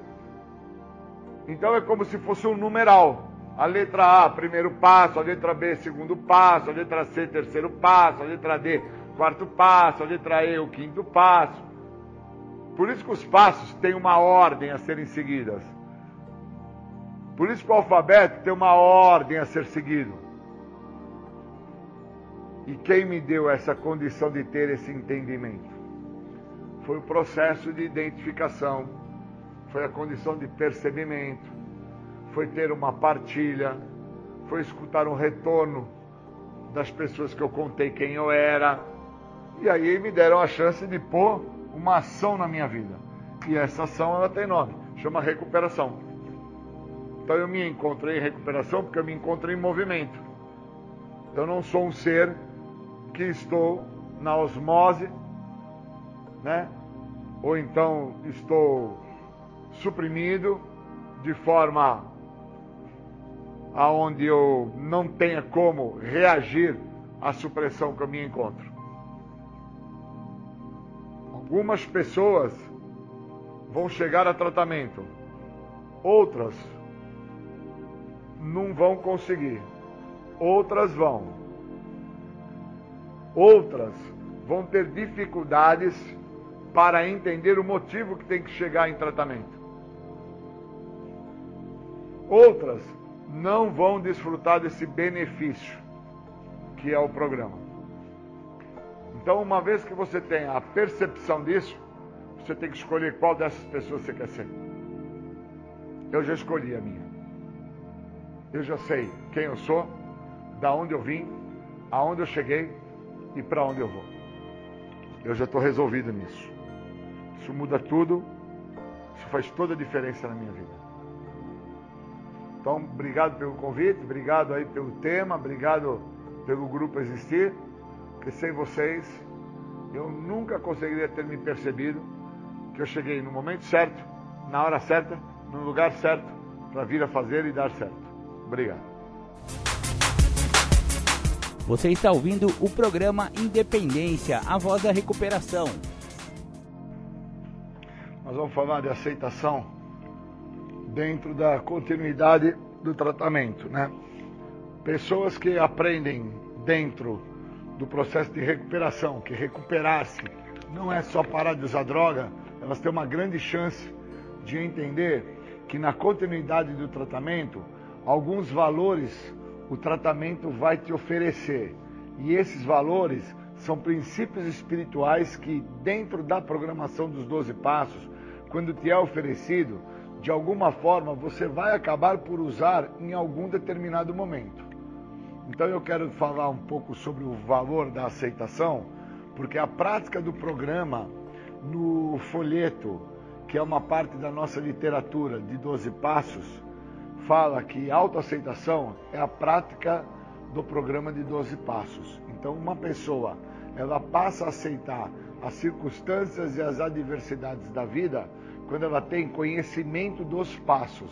Então é como se fosse um numeral. A letra A, primeiro passo, a letra B, segundo passo, a letra C, terceiro passo, a letra D, quarto passo, a letra E o quinto passo. Por isso que os passos têm uma ordem a serem seguidas. Por isso que o alfabeto tem uma ordem a ser seguido. E quem me deu essa condição de ter esse entendimento? Foi o processo de identificação, foi a condição de percebimento, foi ter uma partilha, foi escutar um retorno das pessoas que eu contei quem eu era. E aí me deram a chance de pôr uma ação na minha vida. E essa ação ela tem nome, chama recuperação. Então eu me encontrei em recuperação porque eu me encontrei em movimento. Eu não sou um ser que estou na osmose, né? Ou então estou suprimido de forma aonde eu não tenha como reagir à supressão que eu me encontro. Algumas pessoas vão chegar a tratamento, outras não vão conseguir, outras vão. Outras vão ter dificuldades para entender o motivo que tem que chegar em tratamento. Outras não vão desfrutar desse benefício que é o programa. Então, uma vez que você tem a percepção disso, você tem que escolher qual dessas pessoas você quer ser. Eu já escolhi a minha. Eu já sei quem eu sou, da onde eu vim, aonde eu cheguei e para onde eu vou. Eu já estou resolvido nisso. Isso muda tudo. Isso faz toda a diferença na minha vida. Então, obrigado pelo convite, obrigado aí pelo tema, obrigado pelo grupo existir, porque sem vocês eu nunca conseguiria ter me percebido que eu cheguei no momento certo, na hora certa, no lugar certo, para vir a fazer e dar certo. Obrigado. Você está ouvindo o programa Independência, a voz da recuperação. Nós vamos falar de aceitação dentro da continuidade do tratamento, né? Pessoas que aprendem dentro do processo de recuperação, que recuperar-se não é só parar de usar droga, elas têm uma grande chance de entender que na continuidade do tratamento, alguns valores o tratamento vai te oferecer. E esses valores são princípios espirituais que, dentro da programação dos 12 passos, quando te é oferecido, de alguma forma você vai acabar por usar em algum determinado momento. Então eu quero falar um pouco sobre o valor da aceitação, porque a prática do programa no folheto, que é uma parte da nossa literatura de 12 passos, fala que autoaceitação é a prática do programa de 12 passos. Então uma pessoa, ela passa a aceitar as circunstâncias e as adversidades da vida quando ela tem conhecimento dos passos.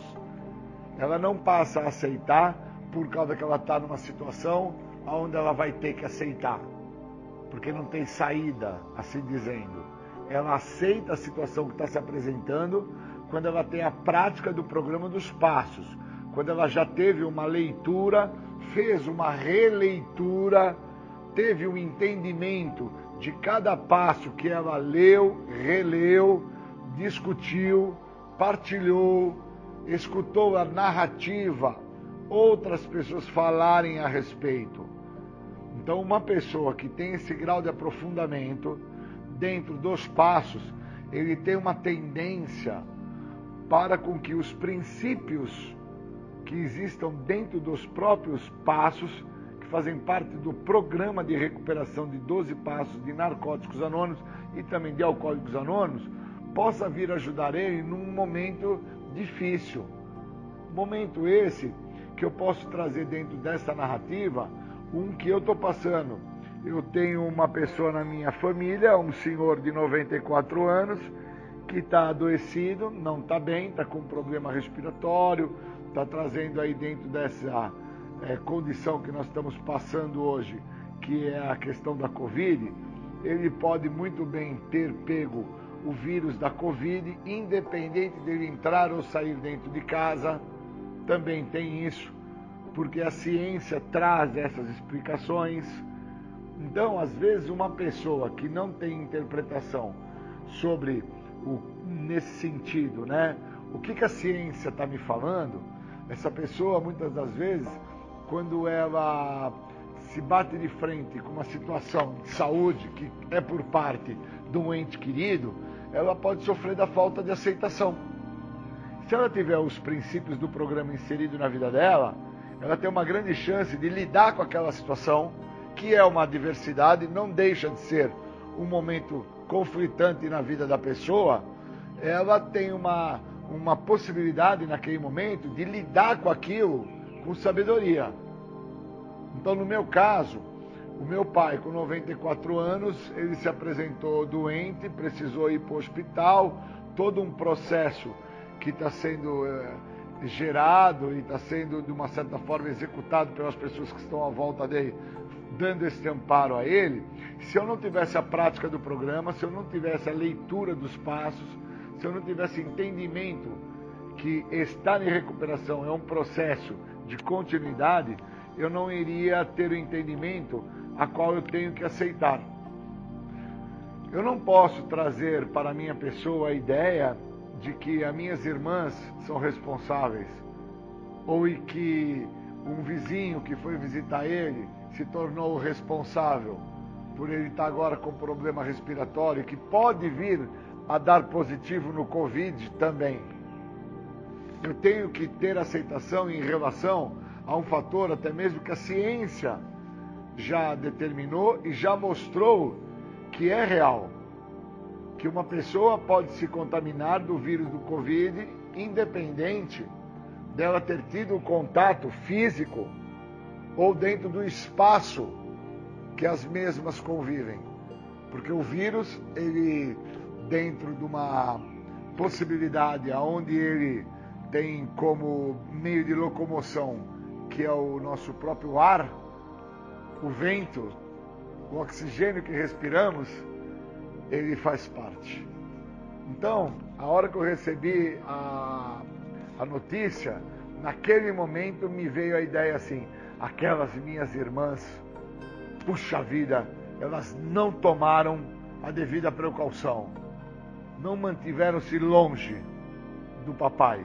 Ela não passa a aceitar por causa que ela está numa situação onde ela vai ter que aceitar, porque não tem saída, assim dizendo. Ela aceita a situação que está se apresentando quando ela tem a prática do programa dos passos, quando ela já teve uma leitura, fez uma releitura, teve um entendimento de cada passo que ela leu, releu, discutiu, partilhou, escutou a narrativa, outras pessoas falarem a respeito. Então, uma pessoa que tem esse grau de aprofundamento dentro dos passos, ele tem uma tendência para com que os princípios que existam dentro dos próprios passos, que fazem parte do programa de recuperação de 12 passos de narcóticos anônimos e também de alcoólicos anônimos, possa vir ajudar ele num momento difícil. Momento esse que eu posso trazer dentro dessa narrativa um que eu estou passando. Eu tenho uma pessoa na minha família, um senhor de 94 anos, que está adoecido, não está bem, está com problema respiratório, está trazendo aí dentro dessa é, condição que nós estamos passando hoje, que é a questão da Covid, ele pode muito bem ter pego o vírus da Covid, independente dele entrar ou sair dentro de casa. Também tem isso, porque a ciência traz essas explicações. Então, às vezes, uma pessoa que não tem interpretação sobre o nesse sentido, né? O que, que a ciência está me falando? Essa pessoa, muitas das vezes, quando ela se bate de frente com uma situação de saúde que é por parte de um ente querido, ela pode sofrer da falta de aceitação. Se ela tiver os princípios do programa inserido na vida dela, ela tem uma grande chance de lidar com aquela situação, que é uma adversidade, não deixa de ser um momento conflitante na vida da pessoa, ela tem uma, uma possibilidade naquele momento de lidar com aquilo com sabedoria. Então, no meu caso, o meu pai, com 94 anos, ele se apresentou doente, precisou ir para o hospital, todo um processo que está sendo é, gerado e está sendo, de uma certa forma, executado pelas pessoas que estão à volta dele, dando esse amparo a ele. Se eu não tivesse a prática do programa, se eu não tivesse a leitura dos passos, se eu não tivesse entendimento que estar em recuperação é um processo de continuidade, eu não iria ter o entendimento a qual eu tenho que aceitar. Eu não posso trazer para minha pessoa a ideia de que as minhas irmãs são responsáveis ou que um vizinho que foi visitar ele se tornou responsável por ele estar agora com problema respiratório que pode vir a dar positivo no Covid também. Eu tenho que ter aceitação em relação a um fator até mesmo que a ciência já determinou e já mostrou que é real. Que uma pessoa pode se contaminar do vírus do Covid independente dela ter tido o contato físico ou dentro do espaço que as mesmas convivem. Porque o vírus, ele dentro de uma possibilidade aonde ele tem como meio de locomoção que é o nosso próprio ar, o vento, o oxigênio que respiramos, ele faz parte. Então, a hora que eu recebi a, a notícia, naquele momento me veio a ideia assim: aquelas minhas irmãs, puxa vida, elas não tomaram a devida precaução, não mantiveram-se longe do papai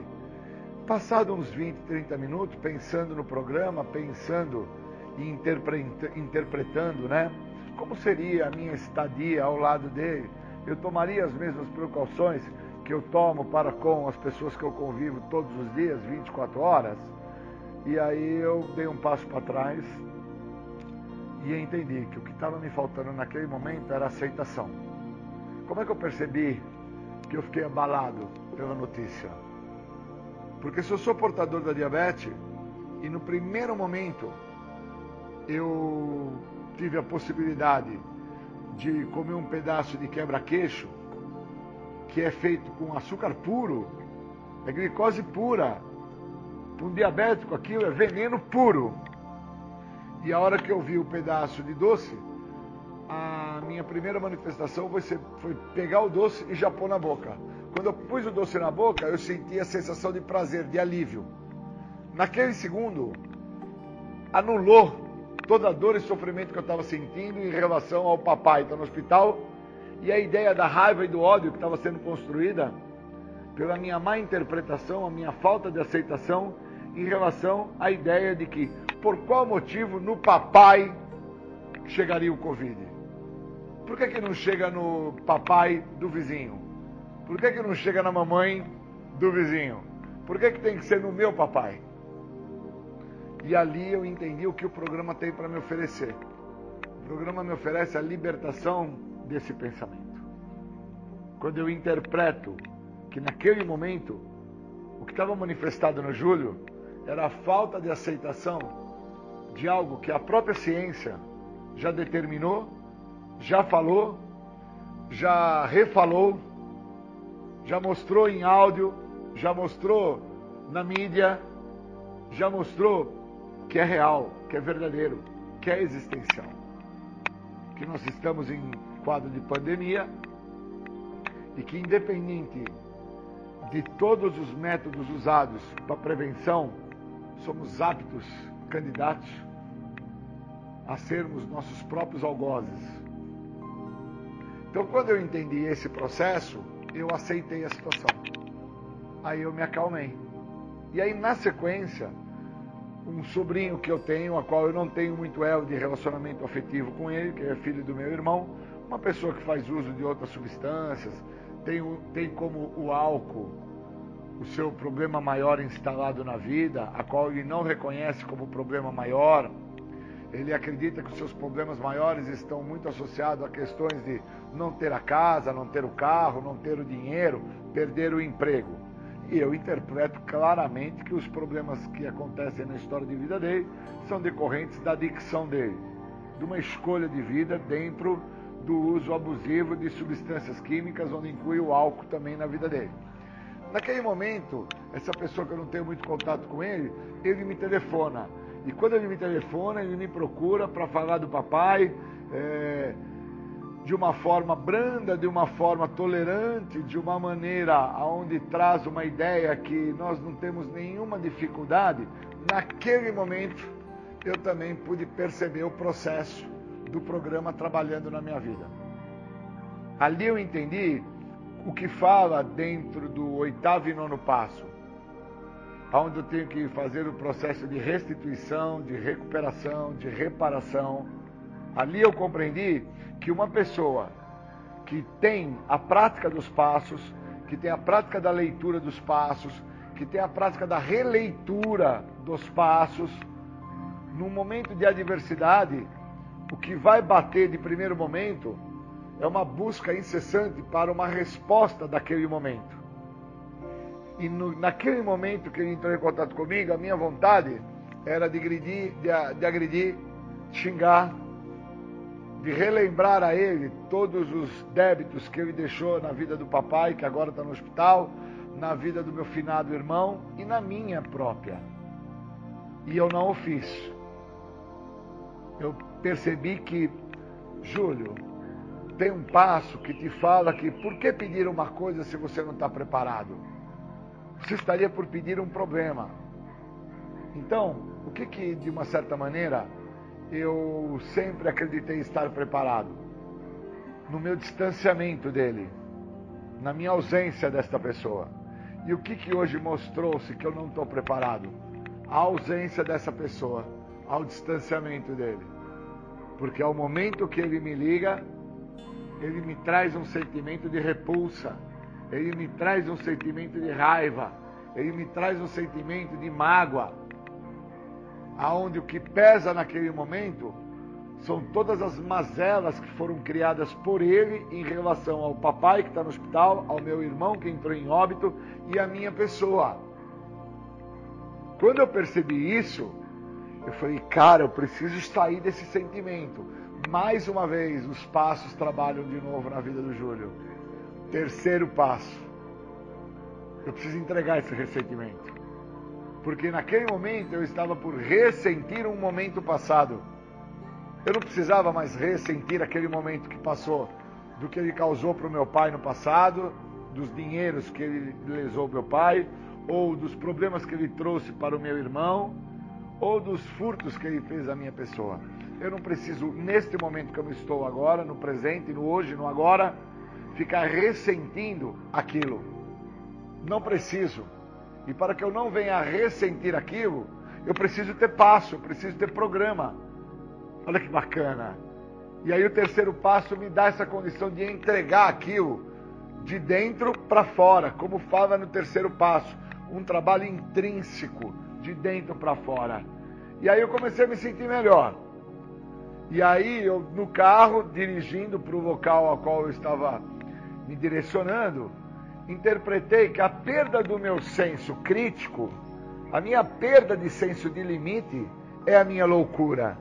Passado uns 20, 30 minutos, pensando no programa, pensando e interpretando, né? Como seria a minha estadia ao lado dele? Eu tomaria as mesmas precauções que eu tomo para com as pessoas que eu convivo todos os dias, 24 horas? E aí eu dei um passo para trás e entendi que o que estava me faltando naquele momento era aceitação. Como é que eu percebi que eu fiquei abalado pela notícia? Porque se eu sou portador da diabetes e no primeiro momento eu tive a possibilidade de comer um pedaço de quebra-queixo, que é feito com açúcar puro, é glicose pura. Para um diabético aquilo é veneno puro. E a hora que eu vi o pedaço de doce, a minha primeira manifestação foi, ser, foi pegar o doce e já pôr na boca. Quando eu pus o doce na boca, eu senti a sensação de prazer, de alívio. Naquele segundo, anulou toda a dor e sofrimento que eu estava sentindo em relação ao papai que está no hospital e a ideia da raiva e do ódio que estava sendo construída pela minha má interpretação, a minha falta de aceitação em relação à ideia de que por qual motivo no papai chegaria o Covid? Por que, que não chega no papai do vizinho? Por que, que não chega na mamãe do vizinho? Por que, que tem que ser no meu papai? E ali eu entendi o que o programa tem para me oferecer. O programa me oferece a libertação desse pensamento. Quando eu interpreto que naquele momento o que estava manifestado no Júlio era a falta de aceitação de algo que a própria ciência já determinou, já falou, já refalou já mostrou em áudio, já mostrou na mídia, já mostrou que é real, que é verdadeiro, que é existencial. Que nós estamos em quadro de pandemia e que, independente de todos os métodos usados para prevenção, somos aptos candidatos a sermos nossos próprios algozes. Então, quando eu entendi esse processo, eu aceitei a situação. Aí eu me acalmei. E aí, na sequência, um sobrinho que eu tenho, a qual eu não tenho muito elo de relacionamento afetivo com ele, que é filho do meu irmão, uma pessoa que faz uso de outras substâncias, tem, tem como o álcool o seu problema maior instalado na vida, a qual ele não reconhece como problema maior. Ele acredita que os seus problemas maiores estão muito associados a questões de não ter a casa, não ter o carro, não ter o dinheiro, perder o emprego. E eu interpreto claramente que os problemas que acontecem na história de vida dele são decorrentes da adicção dele, de uma escolha de vida dentro do uso abusivo de substâncias químicas, onde inclui o álcool também na vida dele. Naquele momento, essa pessoa que eu não tenho muito contato com ele, ele me telefona. E quando ele me telefona, ele me procura para falar do papai é, de uma forma branda, de uma forma tolerante, de uma maneira onde traz uma ideia que nós não temos nenhuma dificuldade. Naquele momento, eu também pude perceber o processo do programa trabalhando na minha vida. Ali eu entendi o que fala dentro do oitavo e nono passo, onde eu tenho que fazer o processo de restituição, de recuperação, de reparação. Ali eu compreendi que uma pessoa que tem a prática dos passos, que tem a prática da leitura dos passos, que tem a prática da releitura dos passos, num momento de adversidade, o que vai bater de primeiro momento é uma busca incessante para uma resposta daquele momento. E no, naquele momento que ele entrou em contato comigo, a minha vontade era de agredir, de, de agredir, xingar, de relembrar a ele todos os débitos que ele deixou na vida do papai, que agora está no hospital, na vida do meu finado irmão e na minha própria. E eu não o fiz. Eu percebi que, Júlio, tem um passo que te fala que por que pedir uma coisa se você não está preparado? Você estaria por pedir um problema. Então, o que que, de uma certa maneira, eu sempre acreditei estar preparado? No meu distanciamento dele, na minha ausência desta pessoa. E o que que hoje mostrou-se que eu não estou preparado? A ausência dessa pessoa, ao distanciamento dele. Porque ao momento que ele me liga, ele me traz um sentimento de repulsa, ele me traz um sentimento de raiva, ele me traz um sentimento de mágoa, aonde o que pesa naquele momento são todas as mazelas que foram criadas por ele em relação ao papai que está no hospital, ao meu irmão que entrou em óbito e à minha pessoa. Quando eu percebi isso, eu falei, cara, eu preciso sair desse sentimento mais uma vez, os passos trabalham de novo na vida do Júlio. Terceiro passo. Eu preciso entregar esse ressentimento. Porque naquele momento eu estava por ressentir um momento passado. Eu não precisava mais ressentir aquele momento que passou, do que ele causou para o meu pai no passado, dos dinheiros que ele lesou meu pai, ou dos problemas que ele trouxe para o meu irmão, ou dos furtos que ele fez à minha pessoa. Eu não preciso, neste momento que eu estou agora, no presente, no hoje, no agora, ficar ressentindo aquilo. Não preciso. E para que eu não venha a ressentir aquilo, eu preciso ter passo, eu preciso ter programa. Olha que bacana. E aí o terceiro passo me dá essa condição de entregar aquilo de dentro para fora, como fala no terceiro passo, um trabalho intrínseco de dentro para fora. E aí eu comecei a me sentir melhor. E aí eu no carro, dirigindo para o local ao qual eu estava me direcionando, interpretei que a perda do meu senso crítico, a minha perda de senso de limite, é a minha loucura.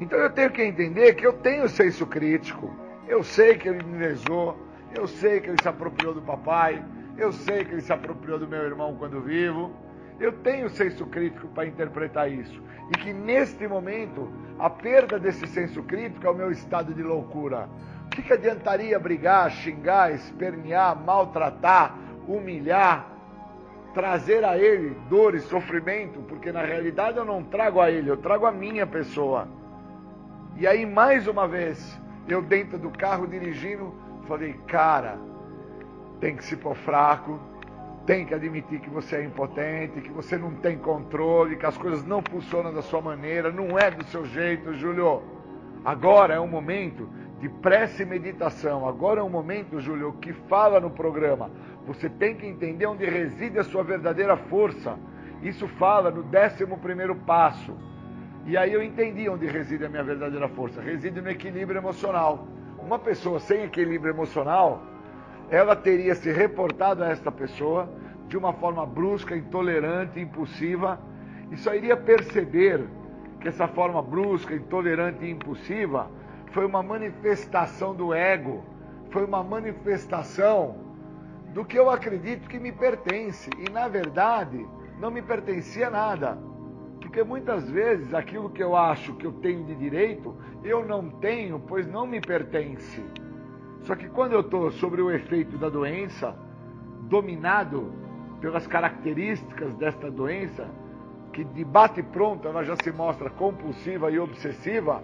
Então eu tenho que entender que eu tenho senso crítico. Eu sei que ele me lesou, eu sei que ele se apropriou do papai, eu sei que ele se apropriou do meu irmão quando vivo. Eu tenho senso crítico para interpretar isso. E que neste momento, a perda desse senso crítico é o meu estado de loucura. O que, que adiantaria brigar, xingar, espernear, maltratar, humilhar, trazer a ele dor e sofrimento? Porque na realidade eu não trago a ele, eu trago a minha pessoa. E aí, mais uma vez, eu dentro do carro dirigindo, falei, cara, tem que se pôr fraco, tem que admitir que você é impotente, que você não tem controle, que as coisas não funcionam da sua maneira, não é do seu jeito, Júlio. Agora é um momento de prece e meditação. Agora é um momento, Júlio, que fala no programa. Você tem que entender onde reside a sua verdadeira força. Isso fala no 11 primeiro passo. E aí eu entendi onde reside a minha verdadeira força. Reside no equilíbrio emocional. Uma pessoa sem equilíbrio emocional, ela teria se reportado a esta pessoa de uma forma brusca, intolerante, impulsiva, e só iria perceber que essa forma brusca, intolerante e impulsiva foi uma manifestação do ego, foi uma manifestação do que eu acredito que me pertence. E na verdade, não me pertencia nada. Porque muitas vezes aquilo que eu acho que eu tenho de direito, eu não tenho, pois não me pertence. Só que quando eu estou sobre o efeito da doença, dominado pelas características desta doença, que de bate pronto ela já se mostra compulsiva e obsessiva,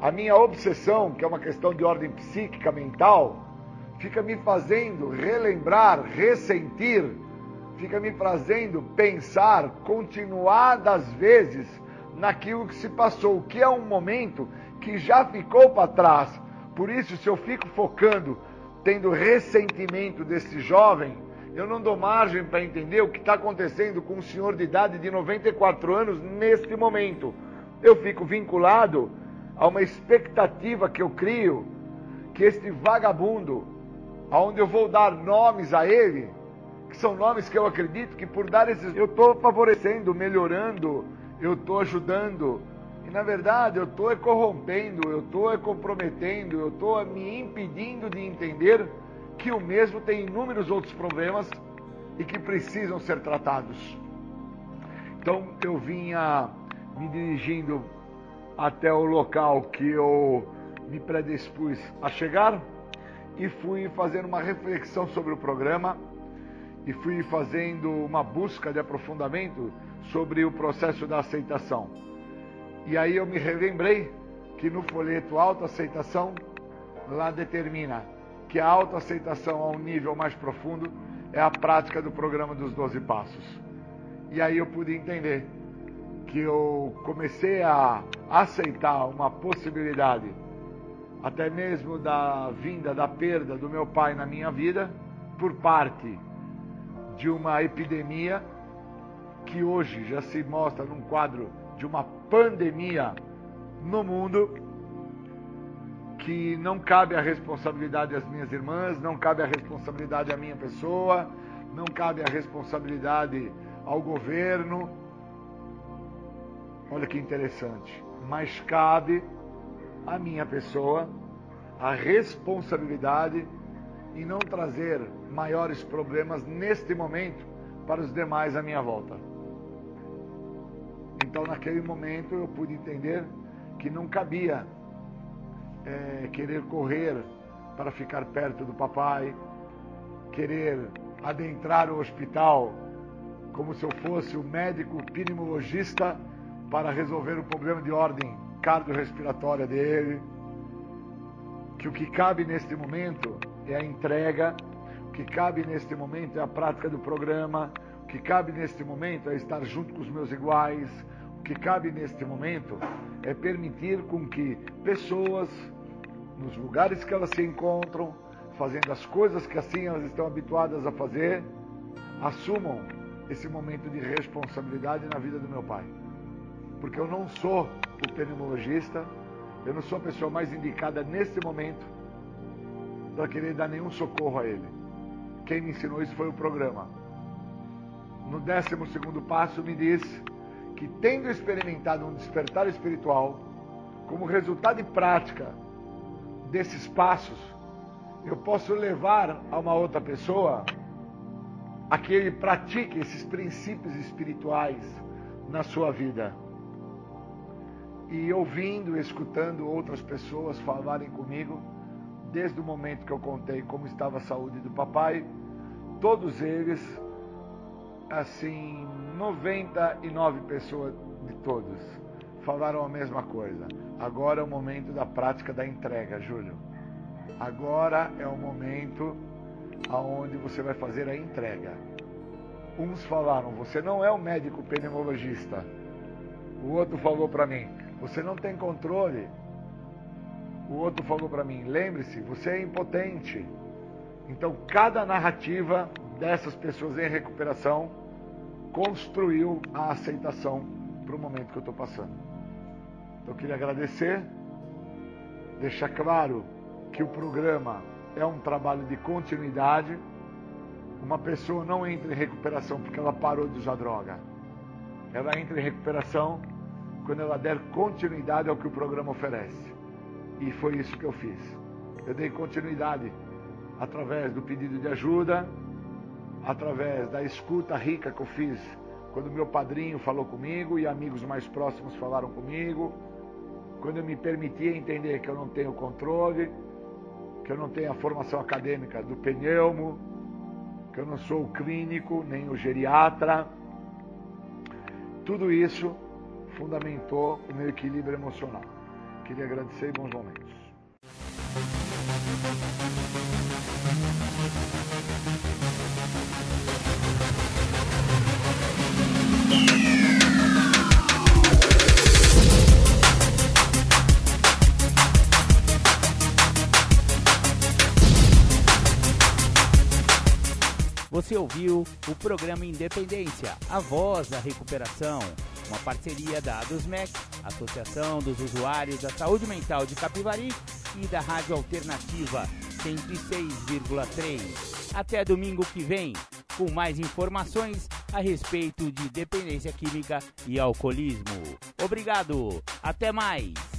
a minha obsessão, que é uma questão de ordem psíquica, mental, fica me fazendo relembrar, ressentir, fica me fazendo pensar continuadas vezes naquilo que se passou, que é um momento que já ficou para trás. Por isso, se eu fico focando, tendo ressentimento desse jovem, eu não dou margem para entender o que está acontecendo com um senhor de idade de 94 anos neste momento. Eu fico vinculado a uma expectativa que eu crio que este vagabundo, aonde eu vou dar nomes a ele, que são nomes que eu acredito que por dar esses eu estou favorecendo, melhorando, eu estou ajudando. E na verdade eu estou corrompendo, eu estou comprometendo, eu estou me impedindo de entender que o mesmo tem inúmeros outros problemas e que precisam ser tratados. Então eu vinha me dirigindo até o local que eu me predispus a chegar e fui fazendo uma reflexão sobre o programa e fui fazendo uma busca de aprofundamento sobre o processo da aceitação. E aí eu me relembrei que no folheto autoaceitação lá determina que a autoaceitação a um nível mais profundo é a prática do programa dos 12 passos. E aí eu pude entender que eu comecei a aceitar uma possibilidade, até mesmo da vinda da perda do meu pai na minha vida, por parte de uma epidemia que hoje já se mostra num quadro de uma pandemia no mundo, que não cabe a responsabilidade às minhas irmãs, não cabe a responsabilidade à minha pessoa, não cabe a responsabilidade ao governo, Olha que interessante. Mas cabe à minha pessoa a responsabilidade em não trazer maiores problemas neste momento para os demais à minha volta. Então, naquele momento, eu pude entender que não cabia é, querer correr para ficar perto do papai, querer adentrar o hospital como se eu fosse o médico pneumologista para resolver o problema de ordem cardiorrespiratória dele. Que o que cabe neste momento é a entrega, o que cabe neste momento é a prática do programa, o que cabe neste momento é estar junto com os meus iguais, o que cabe neste momento é permitir com que pessoas, nos lugares que elas se encontram, fazendo as coisas que assim elas estão habituadas a fazer, assumam esse momento de responsabilidade na vida do meu pai porque eu não sou o pneumologista, eu não sou a pessoa mais indicada nesse momento para querer dar nenhum socorro a ele. Quem me ensinou isso foi o programa. No 12 passo, me diz que, tendo experimentado um despertar espiritual, como resultado e prática desses passos, eu posso levar a uma outra pessoa a que ele pratique esses princípios espirituais na sua vida e ouvindo, escutando outras pessoas falarem comigo, desde o momento que eu contei como estava a saúde do papai, todos eles, assim, 99 pessoas de todos, falaram a mesma coisa. Agora é o momento da prática da entrega, Júlio. Agora é o momento aonde você vai fazer a entrega. Uns falaram: "Você não é o médico pneumologista". O outro falou para mim: "Você não tem controle". O outro falou para mim: "Lembre-se, você é impotente". Então, cada narrativa dessas pessoas em recuperação construiu a aceitação para o momento que eu estou passando. Então, eu queria agradecer, deixar claro que o programa é um trabalho de continuidade. Uma pessoa não entra em recuperação porque ela parou de usar droga. Ela entra em recuperação quando ela der continuidade ao que o programa oferece. E foi isso que eu fiz. Eu dei continuidade através do pedido de ajuda, através da escuta rica que eu fiz quando meu padrinho falou comigo e amigos mais próximos falaram comigo, quando eu me permitia entender que eu não tenho controle, que eu não tenho a formação acadêmica do pneumo, que eu não sou o clínico nem o geriatra. Tudo isso fundamentou o meu equilíbrio emocional. Queria agradecer e bons momentos. Você ouviu o programa Independência, a voz da recuperação, uma parceria da ADUSMEC, Associação dos Usuários da Saúde Mental de Capivari e da Rádio Alternativa 106,3. Até domingo que vem, com mais informações a respeito de dependência química e alcoolismo. Obrigado, até mais!